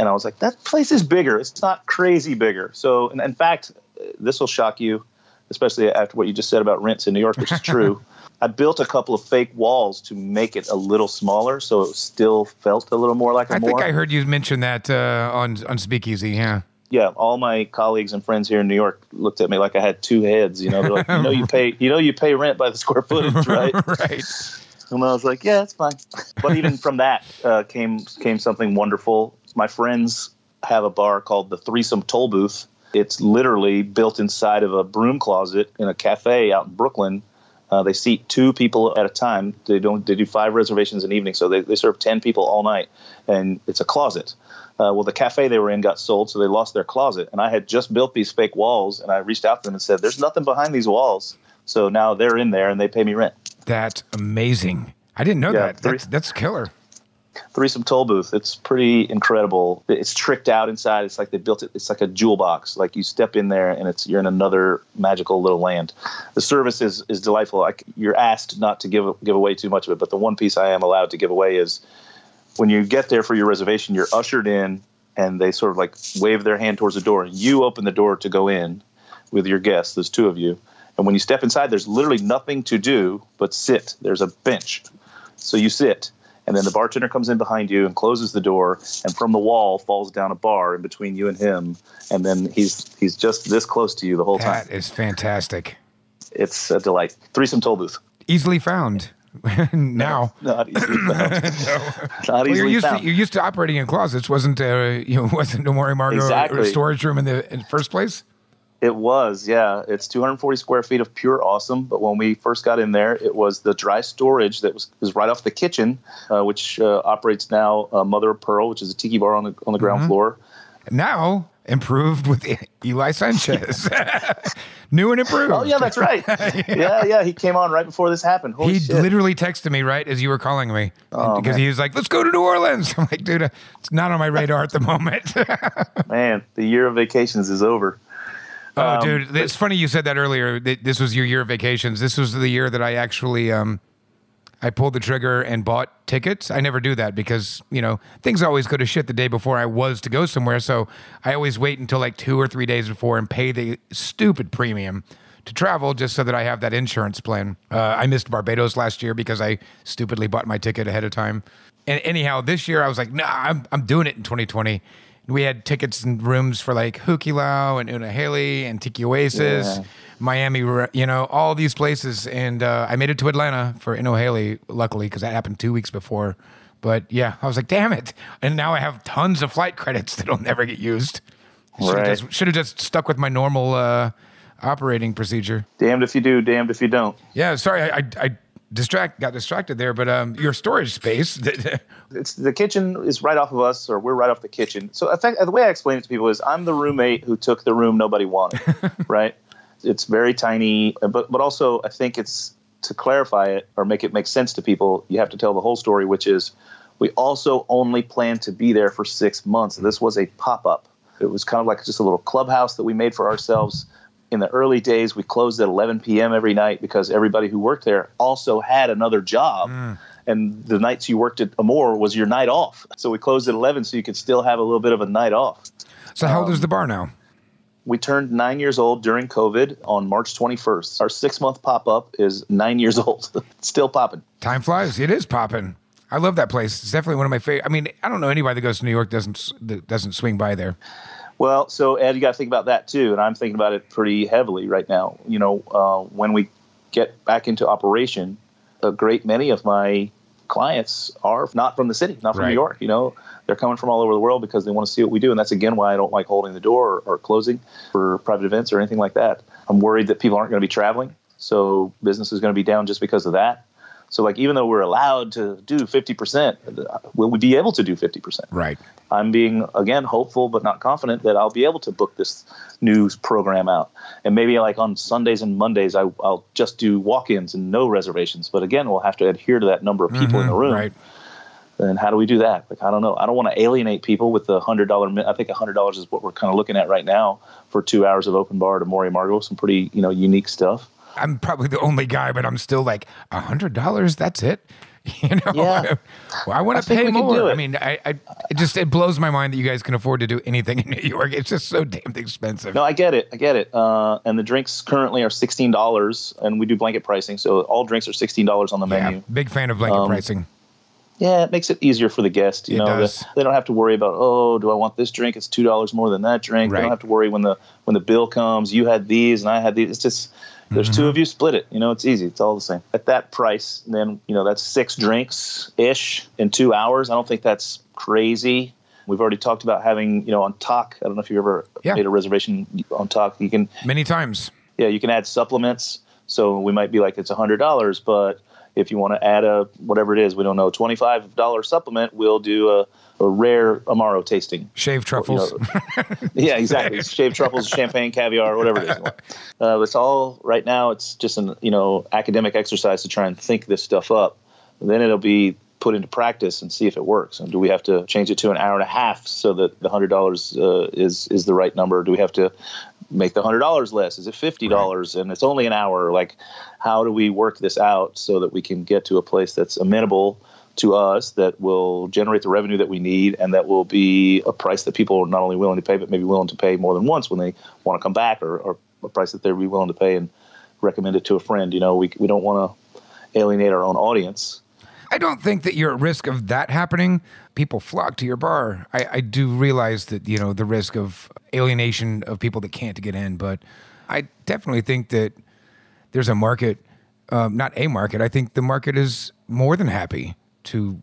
And I was like, "That place is bigger. It's not crazy bigger." So, and in fact, this will shock you especially after what you just said about rents in New York, which is true. (laughs) I built a couple of fake walls to make it a little smaller, so it still felt a little more like a I think more. I heard you mention that uh, on on Speakeasy. Yeah. yeah, all my colleagues and friends here in New York looked at me like I had two heads. You know, they're like, you know, you (laughs) pay, you know, you pay rent by the square footage, (laughs) right? right. And I was like, yeah, it's fine. But even from that uh, came came something wonderful. My friends have a bar called the Threesome Toll Booth. It's literally built inside of a broom closet in a cafe out in Brooklyn. Uh, they seat two people at a time. They don't. They do five reservations an evening, so they, they serve ten people all night, and it's a closet. Uh, well, the cafe they were in got sold, so they lost their closet. And I had just built these fake walls, and I reached out to them and said, "There's nothing behind these walls." So now they're in there, and they pay me rent. That's amazing. I didn't know Yeah, that. three- That's that's killer. Threesome toll booth. It's pretty incredible. It's tricked out inside. It's like they built it. It's like a jewel box. Like you step in there and it's you're in another magical little land. The service is is delightful. Like you're asked not to give give away too much of it, but the one piece I am allowed to give away is when you get there for your reservation, you're ushered in and they sort of like wave their hand towards the door and you open the door to go in with your guests. There's two of you. And when you step inside, there's literally nothing to do but sit. There's a bench. So you sit, and then the bartender comes in behind you and closes the door, and from the wall falls down a bar in between you and him, and then he's he's just this close to you the whole time. That is fantastic. It's a delight. Threesome toll booth. Easily found (laughs) now. Not easily found. (laughs) Not Well, you're easily used found. to you're used to operating in closets. Wasn't uh, (laughs) you know wasn't Amor y Amargo Exactly. storage room in the in the first place? It was, yeah. It's 240 square feet of pure awesome. But when we first got in there, it was the dry storage that was, was right off the kitchen, uh, which uh, operates now uh, Mother of Pearl, which is a tiki bar on the on the Mm-hmm. ground floor. Now improved with Eli Sanchez. (laughs) (laughs) New and improved. Oh yeah, that's right. (laughs) yeah. yeah, He came on right before this happened. Holy He shit! literally texted me right as you were calling me Oh, because man. he was like, "Let's go to New Orleans." I'm like, "Dude, uh, it's not on my radar at the moment." Man, the year of vacations is over. Oh, Um, dude, it's funny you said that earlier. that This was your year of vacations. This was the year that I actually um, I pulled the trigger and bought tickets. I never do that because you know things always go to shit the day before I was to go somewhere. So I always wait until like two or three days before and pay the stupid premium to travel just so that I have that insurance plan. Uh, I missed Barbados last year because I stupidly bought my ticket ahead of time. And anyhow, this year I was like, nah, I'm I'm doing it in 2020. We had tickets and rooms for like Hukilau and Unaheli and Tiki Oasis. Yeah. Miami, you know, all these places. And uh, I made it to Atlanta for Inohali, luckily, because that happened two weeks before. But yeah, I was like, damn it. And now I have tons of flight credits (laughs) that'll never get used. Should have Right. just, should have just stuck with my normal uh, operating procedure. Damned if you do, damned if you don't. Yeah, sorry, I, I, I distract got distracted there, but um, your storage space. It's the kitchen is right off of us, or we're right off the kitchen. So, fact, the way I explain it to people is, I'm the roommate who took the room nobody wanted. (laughs) right? It's very tiny, but but also I think it's to clarify it or make it make sense to people. You have to tell the whole story, which is We also only planned to be there for six months. This was a pop up. It was kind of like just a little clubhouse that we made for ourselves. In the early days, we closed at 11 p.m. every night because everybody who worked there also had another job. Mm. And the nights you worked at Amore was your night off. So we closed at 11 so you could still have a little bit of a night off. So, how old um, is the bar now? We turned nine years old during COVID on March 21st. Our six month pop up is nine years (laughs) old, still popping. Time flies. It is popping. I love that place. It's definitely one of my favorite. I mean, I don't know anybody that goes to New York doesn't that doesn't swing by there. Well, so Ed, you got to think about that too, and I'm thinking about it pretty heavily right now. You know, uh, when we get back into operation, a great many of my clients are not from the city, not from right. New York. You know, they're coming from all over the world because they want to see what we do, and that's again why I don't like holding the door or, or closing for private events or anything like that. I'm worried that people aren't going to be traveling, so business is going to be down just because of that. So like even though we're allowed to do 50%, will we be able to do 50%? Right. I'm being again hopeful but not confident that I'll be able to book this news program out. And maybe like on Sundays and Mondays I, will just do walk-ins and no reservations. But again, we'll have to adhere to that number of people mm-hmm, in the mm-hmm. room. Right. And how do we do that? Like I don't know. I don't want to alienate people with the hundred dollar. I think hundred dollars is what we're kind of looking at right now for two hours of open bar to Amor y Amargo. Some pretty you know unique stuff. I'm probably the only guy, but I'm still like a hundred dollars. That's it. (laughs) You know, yeah. (laughs) well, I want to pay more. I mean, I, I, it just it blows my mind that you guys can afford to do anything in (laughs) New York. It's just so damn expensive. No, I get it. I get it. Uh, and the drinks currently are sixteen dollars, and we do blanket pricing, so all drinks are sixteen dollars on the menu. Big fan of blanket um, pricing. Yeah, it makes it easier for the guest. You it know, the, they don't have to worry about oh, do I want this drink? It's two dollars more than that drink. Right. They don't have to worry when the when the bill comes. You had these and I had these. It's just there's mm-hmm. two of you, split it. You know, it's easy. It's all the same. At that price, then, you know, that's six drinks ish in two hours. I don't think that's crazy. We've already talked about having, you know, on Tock. I don't know if you ever yeah. made a reservation on Tock. You can many times. Yeah, you can add supplements. So we might be like it's a hundred dollars, but if you want to add a whatever it is, we don't know, twenty five dollar supplement, we'll do a a rare Amaro tasting. Shaved truffles. You know, (laughs) yeah, exactly. (laughs) Shaved truffles, champagne, caviar, whatever it is. Uh, it's all right now. It's just an you know academic exercise to try and think this stuff up. And then it'll be put into practice and see if it works. And do we have to change it to an hour and a half so that the hundred dollars uh, is is the right number? Do we have to make the hundred dollars less? Is it fifty dollars right. and it's only an hour? Like, how do we work this out so that we can get to a place that's amenable? to us that will generate the revenue that we need and that will be a price that people are not only willing to pay but maybe willing to pay more than once when they want to come back or, or a price that they'd be willing to pay and recommend it to a friend you know we, we don't want to alienate our own audience I don't think that you're at risk of that happening. People flock to your bar. I, I do realize that you know the risk of alienation of people that can't get in, but I definitely think that there's a market, um, not a market. I think the market is more than happy to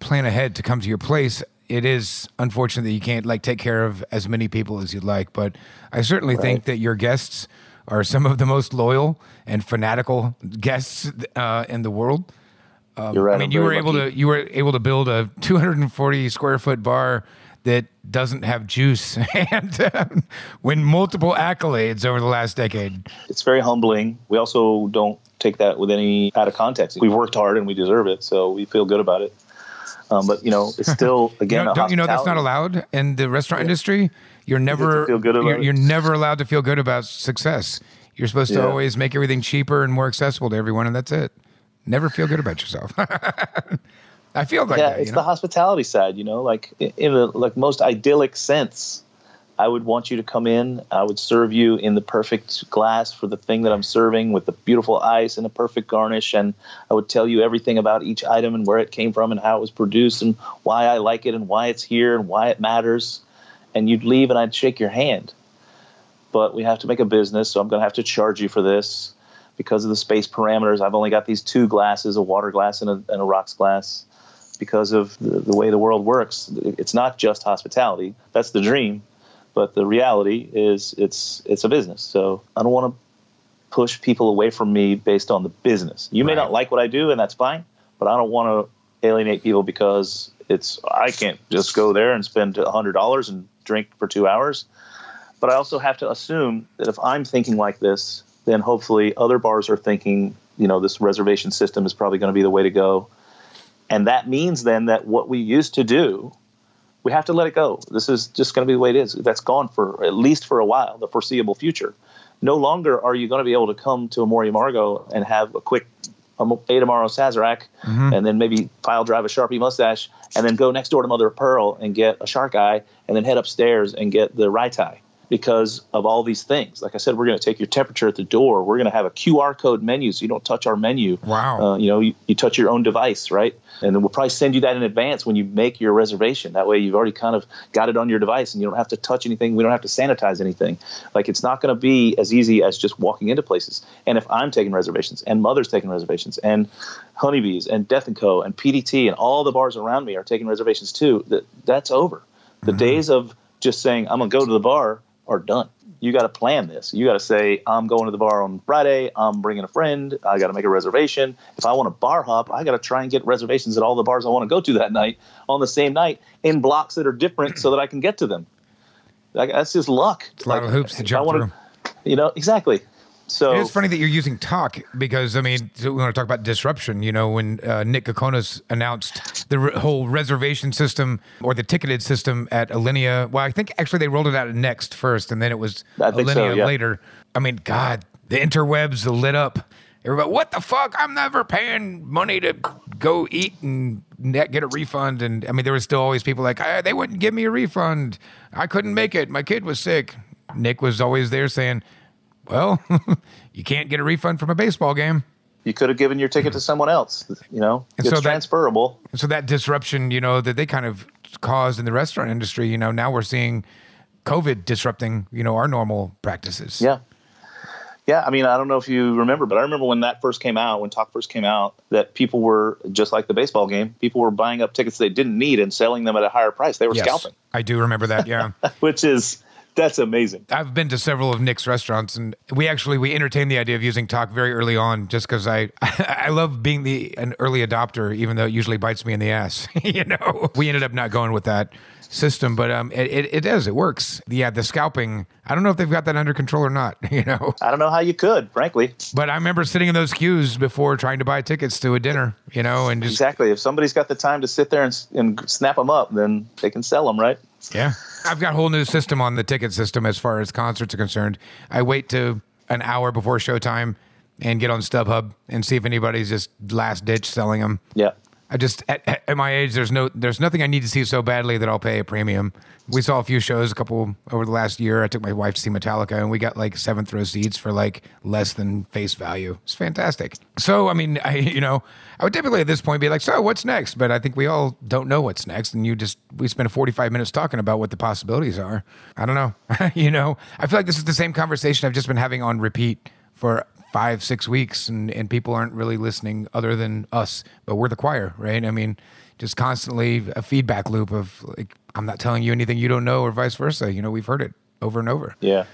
plan ahead to come to your place it is unfortunate that you can't like take care of as many people as you'd like but i certainly right. think that your guests are some of the most loyal and fanatical guests uh, in the world um, You're right, i mean you were able to you were able to build a 240 square foot bar that doesn't have juice (laughs) and uh, win multiple accolades over the last decade it's very humbling we also don't take that with any out of context. We've worked hard and we deserve it, so we feel good about it. Um, but you know, it's (laughs) still again. you know, don't you know that's not allowed in the restaurant yeah. industry? You're never feel good about you're, you're, never allowed to feel good about success. You're supposed yeah. to always make everything cheaper and more accessible to everyone, and that's it. Never feel good about yourself. (laughs) I feel like yeah, that, it's know? the hospitality side. You know, like in the like most idyllic sense I would want you to come in. I would serve you in the perfect glass for the thing that I'm serving with the beautiful ice and a perfect garnish. And I would tell you everything about each item and where it came from and how it was produced and why I like it and why it's here and why it matters. And you'd leave and I'd shake your hand. But we have to make a business, so I'm going to have to charge you for this because of the space parameters. I've only got these two glasses a water glass and a, and a rocks glass because of the, the way the world works. It's not just hospitality, that's the dream but the reality is it's it's a business. So I don't want to push people away from me based on the business. You may not like what I do, and that's fine. But I don't want to alienate people because it's I can't just go there and spend hundred dollars and drink for two hours. But I also have to assume that if I'm thinking like this, then hopefully other bars are thinking, you know, this reservation system is probably going to be the way to go. And that means then that what we used to do, we have to let it go. This is just going to be the way it is. That's gone for at least for a while, the foreseeable future. No longer are you going to be able to come to Amor y Amargo and have a quick um, eight Amaro Sazerac Mm-hmm. and then maybe file drive a Sharpie mustache and then go next door to Mother of Pearl and get a shark eye and then head upstairs and get the Rai Tai because of all these things. Like I said, we're going to take your temperature at the door. We're going to have a QR code menu so you don't touch our menu. Wow. Uh, you know, you, you touch your own device, right? And then we'll probably send you that in advance when you make your reservation. That way you've already kind of got it on your device and you don't have to touch anything. We don't have to sanitize anything. Like it's not going to be as easy as just walking into places. And if I'm taking reservations and Mother's taking reservations and Honeybees and Death and Co. and PDT and all the bars around me are taking reservations too, that that's over. The days of just saying, I'm going to go to the bar are done. You got to plan this. You got to say, I'm going to the bar on Friday. I'm bringing a friend. I got to make a reservation. If I want to bar hop, I got to try and get reservations at all the bars I want to go to that night on the same night in blocks that are different so that I can get to them. Like, that's just luck. It's a lot of hoops to if I jump wanna- through. You know, exactly. So It's funny that you're using Tock because I mean so we want to talk about disruption. You know, when uh, Nick Kokonas announced the re- whole reservation system or the ticketed system at Alinea. Well, I think actually they rolled it out at Next first, and then it was Alinea so, yeah. later. I mean, God, the interwebs lit up. Everybody, what the fuck? I'm never paying money to go eat and net get a refund. And I mean, there was still always people like, "Ah, they wouldn't give me a refund. I couldn't make it. My kid was sick. Nick was always there saying, well, (laughs) you can't get a refund from a baseball game. You could have given your ticket to mm-hmm. someone else. You know, And it's so that- transferable. So that disruption, you know, that they kind of caused in the restaurant industry, you know, now we're seeing COVID disrupting, you know, our normal practices. Yeah. Yeah, I mean, I don't know if you remember, but I remember when that first came out, when Tock first came out, that people were just like the baseball game. People were buying up tickets they didn't need and selling them at a higher price. They were Yes, scalping, I do remember that. Yeah. (laughs) which is that's amazing. I've been to several of Nick's restaurants, and we actually we entertained the idea of using Tock very early on, just because I (laughs) I love being the an early adopter, even though it usually bites me in the ass. (laughs) you know, we ended up not going with that system, but um, it, it it does it works. Yeah, the scalping. I don't know if they've got that under control or not. (laughs) You know, I don't know how you could, frankly. but I remember sitting in those queues before trying to buy tickets to a dinner. You know, and just Exactly. If somebody's got the time to sit there and, and snap them up, then they can sell them, right? Yeah. I've got a whole new system on the ticket system as far as concerts are concerned. I wait to an hour before showtime and get on StubHub and see if anybody's just last ditch selling them. Yeah. I just at, at- my age, there's no, there's nothing I need to see so badly that I'll pay a premium. We saw a few shows, a couple over the last year. I took my wife to see Metallica, and we got like seventh row seats for like less than face value. It's fantastic. So, I mean, I you know, I would typically at this point be like, so what's next? But I think we all don't know what's next, and you just we spent 45 minutes talking about what the possibilities are. I don't know. (laughs) you know, I feel like this is the same conversation I've just been having on repeat for five, six weeks, and, and people aren't really listening other than us. But we're the choir, right? I mean, just constantly a feedback loop of like, I'm not telling you anything you don't know, or vice versa. You know, we've heard it over and over. Yeah.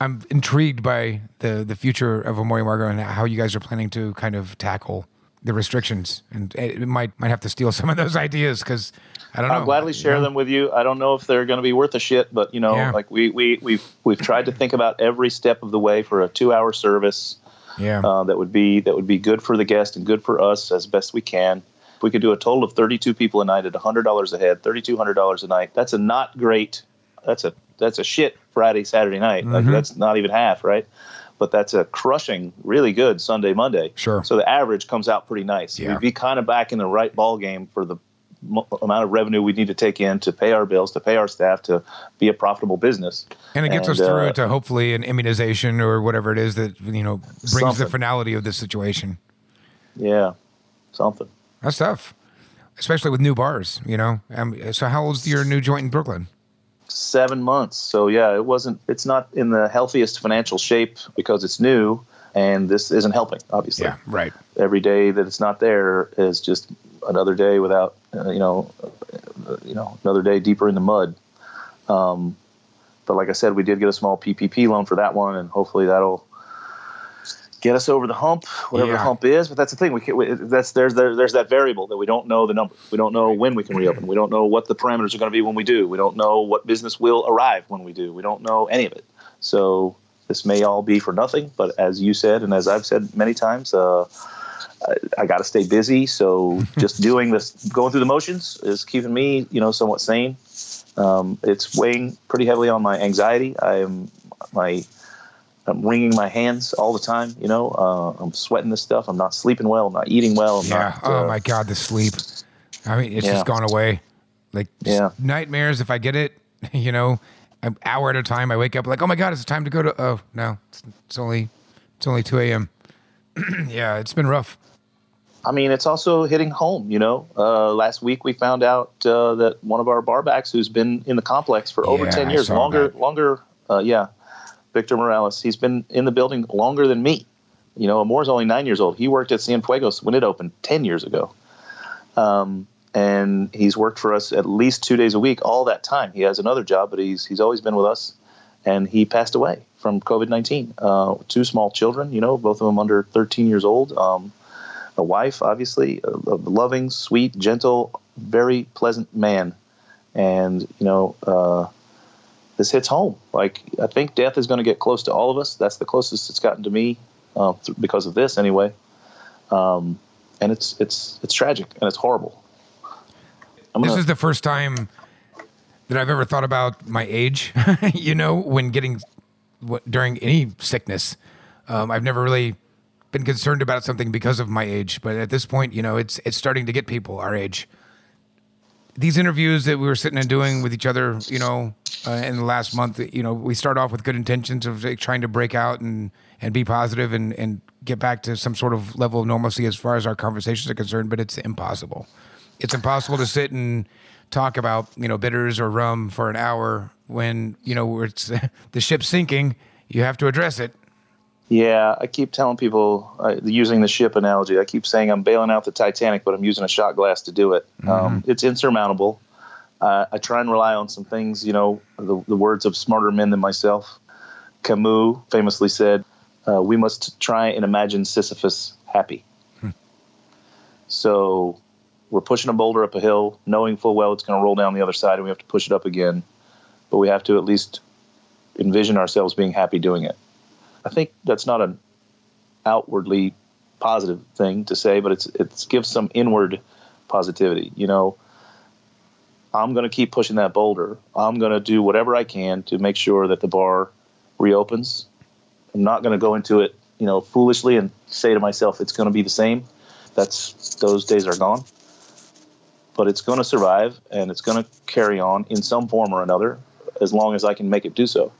I'm intrigued by the the future of Amor y Amargo and how you guys are planning to kind of tackle the restrictions, and it might might have to steal some of those (laughs) ideas because I don't know. I'll gladly share Yeah. them with you. I don't know if they're going to be worth a shit, but you know, Yeah. like we we we've we've tried to think about every step of the way for a two-hour service Yeah, uh, that would be that would be good for the guest and good for us as best we can. If we could do a total of 32 people a night at $100 a head, $3,200 a night. That's a not great. That's a that's a shit Friday Saturday night. Mm-hmm. that's not even half, right? But that's a crushing, really good Sunday Monday. Sure. So the average comes out pretty nice. Yeah. We'd be kind of back in the right ball game for the mo- amount of revenue we need to take in to pay our bills, to pay our staff, to be a profitable business. and it gets us through uh, to hopefully an immunization or whatever it is that you know brings the finality of this situation. Yeah, something. That's tough, especially with new bars. You know, um, so how old's your new joint in Brooklyn? seven months. So yeah, it wasn't. It's not in the healthiest financial shape because it's new, and this isn't helping. Obviously, Yeah, right. every day that it's not there is just another day without, uh, you know, uh, you know, another day deeper in the mud. Um, but like I said, we did get a small PPP loan for that one, and hopefully that'll get us over the hump, whatever the hump is. But that's the thing. We, can, we that's there's there, there's that variable that we don't know the number. We don't know when we can reopen. We don't know what the parameters are going to be when we do. We don't know what business will arrive when we do. We don't know any of it. So this may all be for nothing. But as you said, and as I've said many times, uh, I, I got to stay busy. So (laughs) just doing this, going through the motions, is keeping me, you know, somewhat sane. Um, it's weighing pretty heavily on my anxiety. I am my I'm wringing my hands all the time. You know, uh, I'm sweating this stuff. I'm not sleeping well. I'm not eating well. I'm yeah. Not, oh my god, the sleep. I mean, it's Yeah. just gone away. Like Yeah. nightmares. If I get it, (laughs) you know, an hour at a time, I wake up like, oh my god, it's time to go to. Oh no, it's, it's only it's only two a.m. (clears throat) yeah, it's been rough. I mean, it's also hitting home. You know, uh, last week we found out uh, that one of our barbacks, who's been in the complex for over Yeah, ten years, longer, that. longer. Uh, yeah, Victor Morales. He's been in the building longer than me. You know, Amore's only nine years old. He worked at Cienfuegos when it opened ten years ago. Um, and he's worked for us at least two days a week all that time. He has another job, but he's he's always been with us. And he passed away from COVID nineteen. Uh, two small children, you know, both of them under thirteen years old. Um, a wife, obviously, a, a loving, sweet, gentle, very pleasant man. And you know, uh, this hits home. Like I think death is going to get close to all of us. That's the closest it's gotten to me uh, th- because of this, anyway. Um, and it's it's it's tragic and it's horrible. I'm This is the first time that I've ever thought about my age. (laughs) you know, when getting what, during any sickness, um, I've never really been concerned about something because of my age. But at this point, you know, it's it's starting to get people our age. These interviews that we were sitting and doing with each other, you know, uh, in the last month, you know, we start off with good intentions of like, trying to break out and and be positive and and get back to some sort of level of normalcy as far as our conversations are concerned. But it's impossible it's impossible to sit and talk about you know bitters or rum for an hour when you know it's (laughs) the ship's sinking. You have to address it. Yeah, I keep telling people uh, using the ship analogy. I keep saying I'm bailing out the Titanic, but I'm using a shot glass to do it. Um, it's insurmountable. Uh, I try and rely on some things. You know, the, the words of smarter men than myself. Camus famously said, uh, "We must try and imagine Sisyphus happy." So we're pushing a boulder up a hill, knowing full well it's going to roll down the other side, and we have to push it up again. But we have to at least envision ourselves being happy doing it. I think that's not an outwardly positive thing to say, but it's it gives some inward positivity. You know, I'm going to keep pushing that boulder. I'm going to do whatever I can to make sure that the bar reopens. I'm not going to go into it, you know, foolishly and say to myself it's going to be the same. That's those days are gone. But it's going to survive and it's going to carry on in some form or another as long as I can make it do so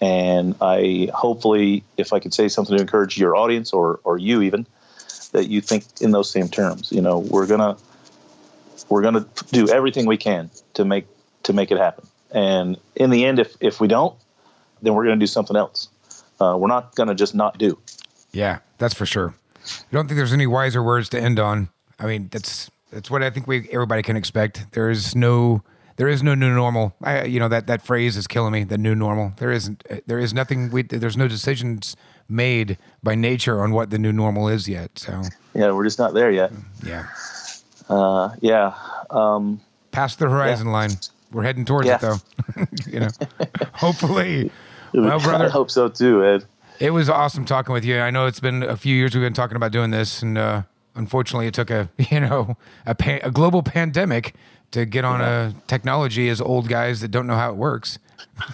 and I hopefully, if I could say something to encourage your audience or or you even, that you think in those same terms. You know, we're gonna we're gonna do everything we can to make to make it happen. And in the end, if if we don't, then we're gonna do something else. Uh, we're not gonna just not do. Yeah, that's for sure. I don't think there's any wiser words to end on. I mean, that's that's what I think we everybody can expect. There is no there is no new normal. I, you know that that phrase is killing me. The new normal. There isn't. There is nothing. We, there's no decisions made by nature on what the new normal is yet. So Yeah, we're just not there yet. yeah, Uh, yeah. Um, past the horizon line. We're heading towards it though. (laughs) you know, hopefully. (laughs) Well, brother, I hope so too, Ed. It was awesome talking with you. I know it's been a few years we've been talking about doing this, and uh, unfortunately, it took a (laughs) you know a, pa- a global pandemic to get on a technology as old guys that don't know how it works.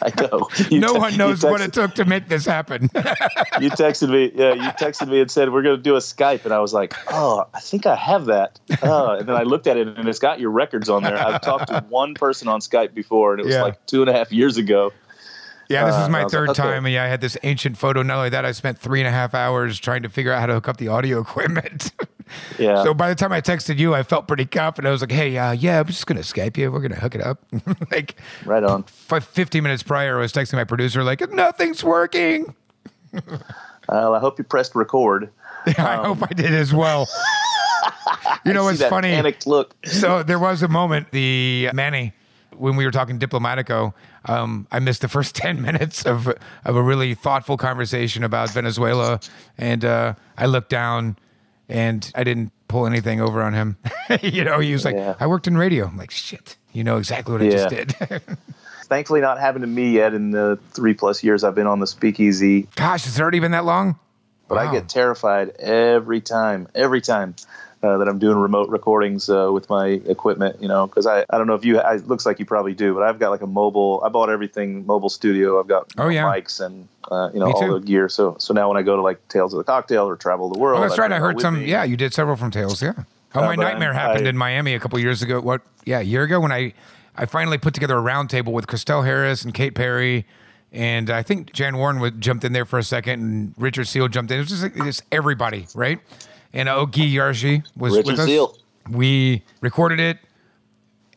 I know. (laughs) No te- one knows what it took to make this happen. (laughs) you texted me yeah you texted me and said we're going to do a skype and i was like oh i think i have that oh, and then i looked at it and it's got your records on there i've talked to one person on skype before and it was Yeah. like two and a half years ago yeah, this Uh, is my I third like, okay. time, and yeah, I had this ancient photo. Not only that, I spent three and a half hours trying to figure out how to hook up the audio (laughs) equipment. yeah So by the time I texted you, I felt pretty confident. I was like, "Hey, uh, yeah, I'm just gonna Skype you. We're gonna hook it up." (laughs) like right on fi 50 minutes prior, I was texting my producer like, "Nothing's working." well, i hope you pressed record (laughs) I hope I did as well. you know, it's funny. panicked look So there was a moment, the Manny, when we were talking Diplomatico, um, I missed the first (laughs) 10 minutes of, of a really thoughtful conversation about Venezuela. And uh, I looked down and I didn't pull anything over on him. (laughs) you know, he was like, Yeah. I worked in radio. I'm like, shit, you know exactly what I just did. (laughs) thankfully not happened to me yet in the three plus years i've been on the speakeasy Gosh, has it already been that long? But Wow. I get terrified every time, every time uh, that I'm doing remote recordings uh, with my equipment. You know, because I, I don't know if you. I, it looks like you probably do, but I've got like a mobile. I bought everything mobile studio. I've got Oh, yeah. mics and uh, you know all the gear. So so now when I go to like Tales of the Cocktail or Travel the World, Oh, that's I've right. I heard some. me. Yeah, you did several from Tales. Yeah. Oh, Uh, my nightmare I'm- happened I- in Miami a couple years ago. What? Yeah, a year ago when I I finally put together a roundtable with Christelle Harris and Kate Perry. And I think Jan Warren would, jumped in there for a second, and Richard Seale jumped in. It was just, like, just everybody, right? And Ogi Yarji was Richard with us. We recorded it.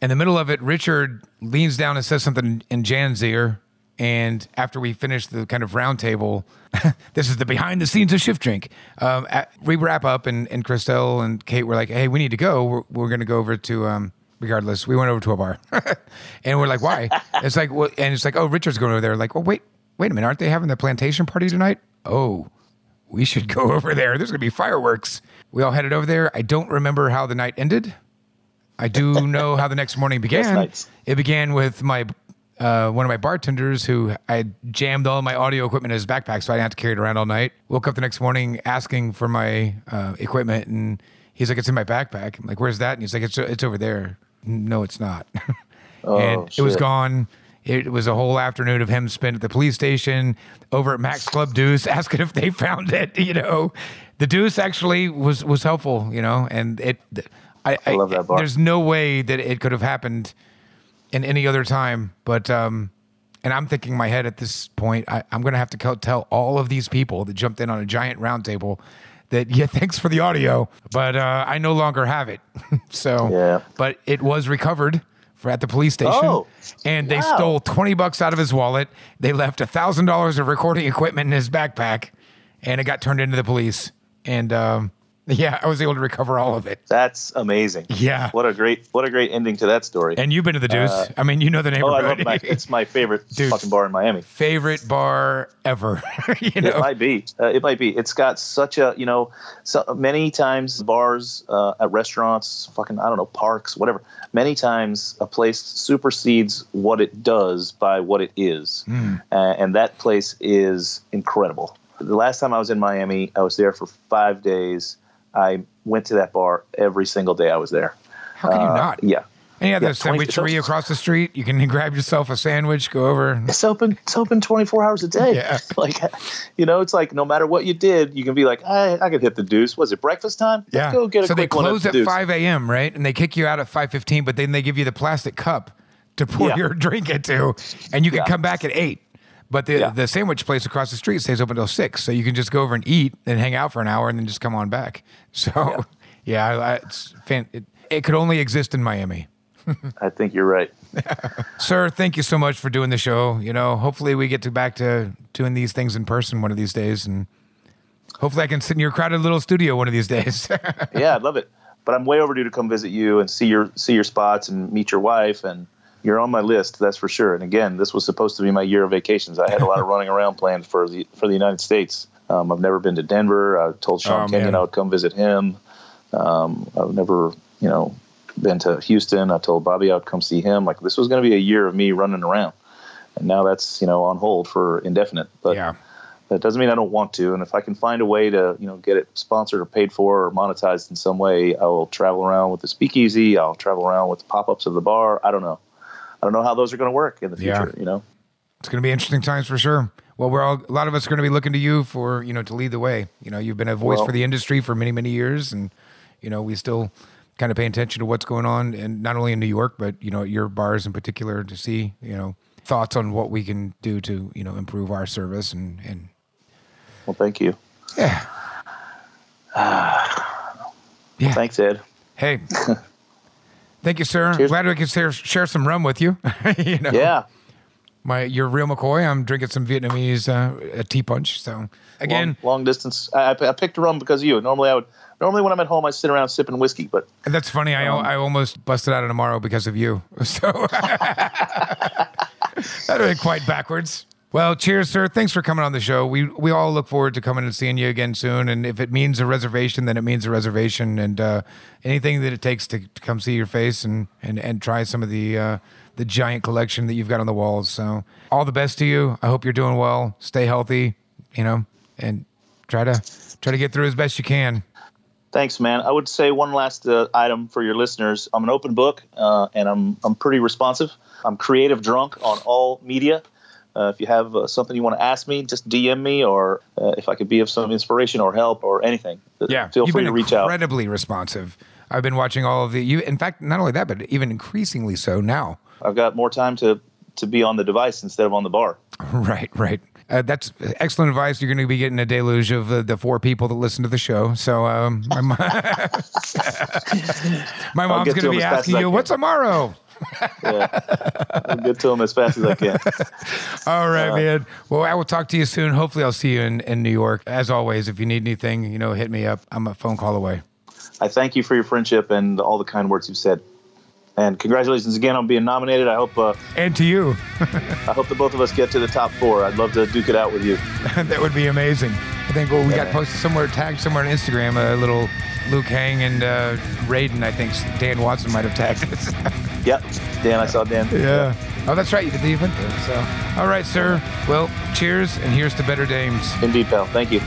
In the middle of it, Richard leans down and says something in Jan's ear. And after we finished the kind of roundtable, (laughs) this is the behind the scenes of Shift Drink. Um, at, we wrap up, and, and Christelle and Kate were like, "Hey, we need to go. We're, we're going to go over to." Um, regardless, we went over to a bar, (laughs) and we're like, "Why?" (laughs) it's like, well, and it's like, "Oh, Richard's going over there." Like, "Well, wait, wait a minute, aren't they having the plantation party tonight?" Oh, we should go (laughs) over there. There's going to be fireworks. We all headed over there. I don't remember how the night ended. I do (laughs) know how the next morning began. It began with my uh, one of my bartenders who I jammed all my audio equipment in his backpack, so I didn't have to carry it around all night. Woke up the next morning asking for my uh, equipment, and he's like, "It's in my backpack." I'm like, "Where's that?" And he's like, "It's it's over there." No, it's not. (laughs) oh, and it was gone. It was a whole afternoon of him spent at the police station over at Mac's Club Deuce, (laughs) asking if they found it. You know, the Deuce actually was was helpful. You know, and it. I, I love that bar. There's no way that it could have happened in any other time. But um, and I'm thinking in my head at this point, I, I'm going to have to tell all of these people that jumped in on a giant round table that yeah, (laughs) thanks for the audio, but uh, I no longer have it. (laughs) so Yeah. but it was recovered for at the police station, Oh, and they wow. stole twenty bucks out of his wallet. They left thousand dollars of recording equipment in his backpack, and it got turned into the police. And um, (laughs) yeah, I was able to recover all of it. That's amazing. Yeah. What a great what a great ending to that story. And you've been to the Deuce. I mean, you know the neighborhood. oh, I love my, it's my favorite (laughs) Dude. fucking bar in Miami. favorite bar ever. (laughs) you know? It might be. Uh, it might be. It's got such a you know, so many times bars uh, at restaurants, fucking I don't know, parks, whatever. Many times a place supersedes what it does by what it is, uh, and that place is incredible. The last time I was in Miami, I was there for five days. I went to that bar every single day I was there. how can you Uh, not? Yeah. And yeah, the Yeah, 20 sandwichery across the street. You can (laughs) grab yourself a sandwich, go over. It's open. It's open twenty four hours a day. Yeah. (laughs) Like, you know, it's like no matter what you did, you can be like, I, I could hit the deuce. Was it breakfast time? Let's Yeah. go get a so they close at Deuce. 5 a.m., right? And they kick you out at 5.15, but then they give you the plastic cup to (laughs) pour Yeah. your drink into, and you can Yeah. come back at 8. But the, Yeah. the sandwich place across the street stays open till 6. So you can just go over and eat and hang out for an hour and then just come on back. (laughs) So, yeah, I, it's fan, it, it could only exist in Miami. (laughs) I think you're right. Sir, thank you so much for doing the show. You know, hopefully we get to back to doing these things in person one of these days, and hopefully I can sit in your crowded little studio one of these days. (laughs) Yeah, I'd love it. But I'm way overdue to come visit you and see your see your spots and meet your wife and you're on my list, that's for sure. And again, this was supposed to be my year of vacations. I had a lot of (laughs) running around planned for the for the United States. Um, I've never been to Denver. I told Sean Oh, Kenyon man. I would come visit him. Um, I've never, you know, been to Houston. I told Bobby I would come see him. Like this was going to be a year of me running around, and now that's you know on hold for indefinite. But yeah. that doesn't mean I don't want to. And if I can find a way to, you know, get it sponsored or paid for or monetized in some way, I will travel around with the speakeasy. I'll travel around with the pop-ups of the bar. I don't know. I don't know how those are going to work in the Yeah. future. You know. It's going to be interesting times for sure. Well, we're all a lot of us are going to be looking to you for you know to lead the way. You know, you've been a voice Well- for the industry for many many years, and you know we still kind of pay attention to what's going on, and not only in New York, but you know at your bars in particular to see you know thoughts on what we can do to you know improve our service and and Well, thank you. yeah (sighs) yeah. Thanks, Ed. Hey, (laughs) thank you, sir. Cheers. Glad we could share, share some rum with you. (laughs) you know, Yeah. my you're real McCoy. I'm drinking some Vietnamese uh, a tea punch. So again. long, long distance. I, I I picked rum because of you. Normally, I would. Normally, when I'm at home, I sit around sipping whiskey. But That's funny. I Um, I almost busted out of tomorrow because of you. (laughs) So (laughs) that would be quite backwards. Well, cheers, sir. Thanks for coming on the show. We we all look forward to coming and seeing you again soon. And if it means a reservation, then it means a reservation. And uh, anything that it takes to, to come see your face and and and try some of the uh, the giant collection that you've got on the walls. So all the best to you. I hope you're doing well. Stay healthy. You know, and try to try to get through as best you can. Thanks, man. I would say one last uh, item for your listeners. I'm an open book, uh, and I'm I'm pretty responsive. I'm creative drunk on all media. Uh, if you have uh, something you want to ask me, just DM me, or uh, if I could be of some inspiration or help or anything, uh, Yeah, feel free to reach out. incredibly responsive. I've been watching all of the. You, in fact, not only that, but even increasingly so now. I've got more time to to be on the device instead of on the bar. (laughs) Right, right. Uh, that's excellent advice. You're going to be getting a deluge of uh, the four people that listen to the show. So, um, my, (laughs) (laughs) my mom's going to be asking you. "What's tomorrow?" Yeah, I'll get to them as fast as I can. (laughs) All right, Uh, man. Well, I will talk to you soon. Hopefully, I'll see you in, in New York. As always, if you need anything, you know, hit me up. I'm a phone call away. I thank you for your friendship and all the kind words you've said. And congratulations again on being nominated. I hope uh, And to you, I hope the both of us get to the top four. I'd love to duke it out with you. (laughs) that would be amazing. I think well, we got posted somewhere, tagged somewhere on Instagram, a little Luke Hang and uh, Raiden. I think Dan Watson might have tagged us. (laughs) Yep, Dan, I saw Dan. Yeah. Oh, that's right. You did the event there. So, all right, sir. Well, cheers, and here's to better dames. Indeed, pal. Thank you.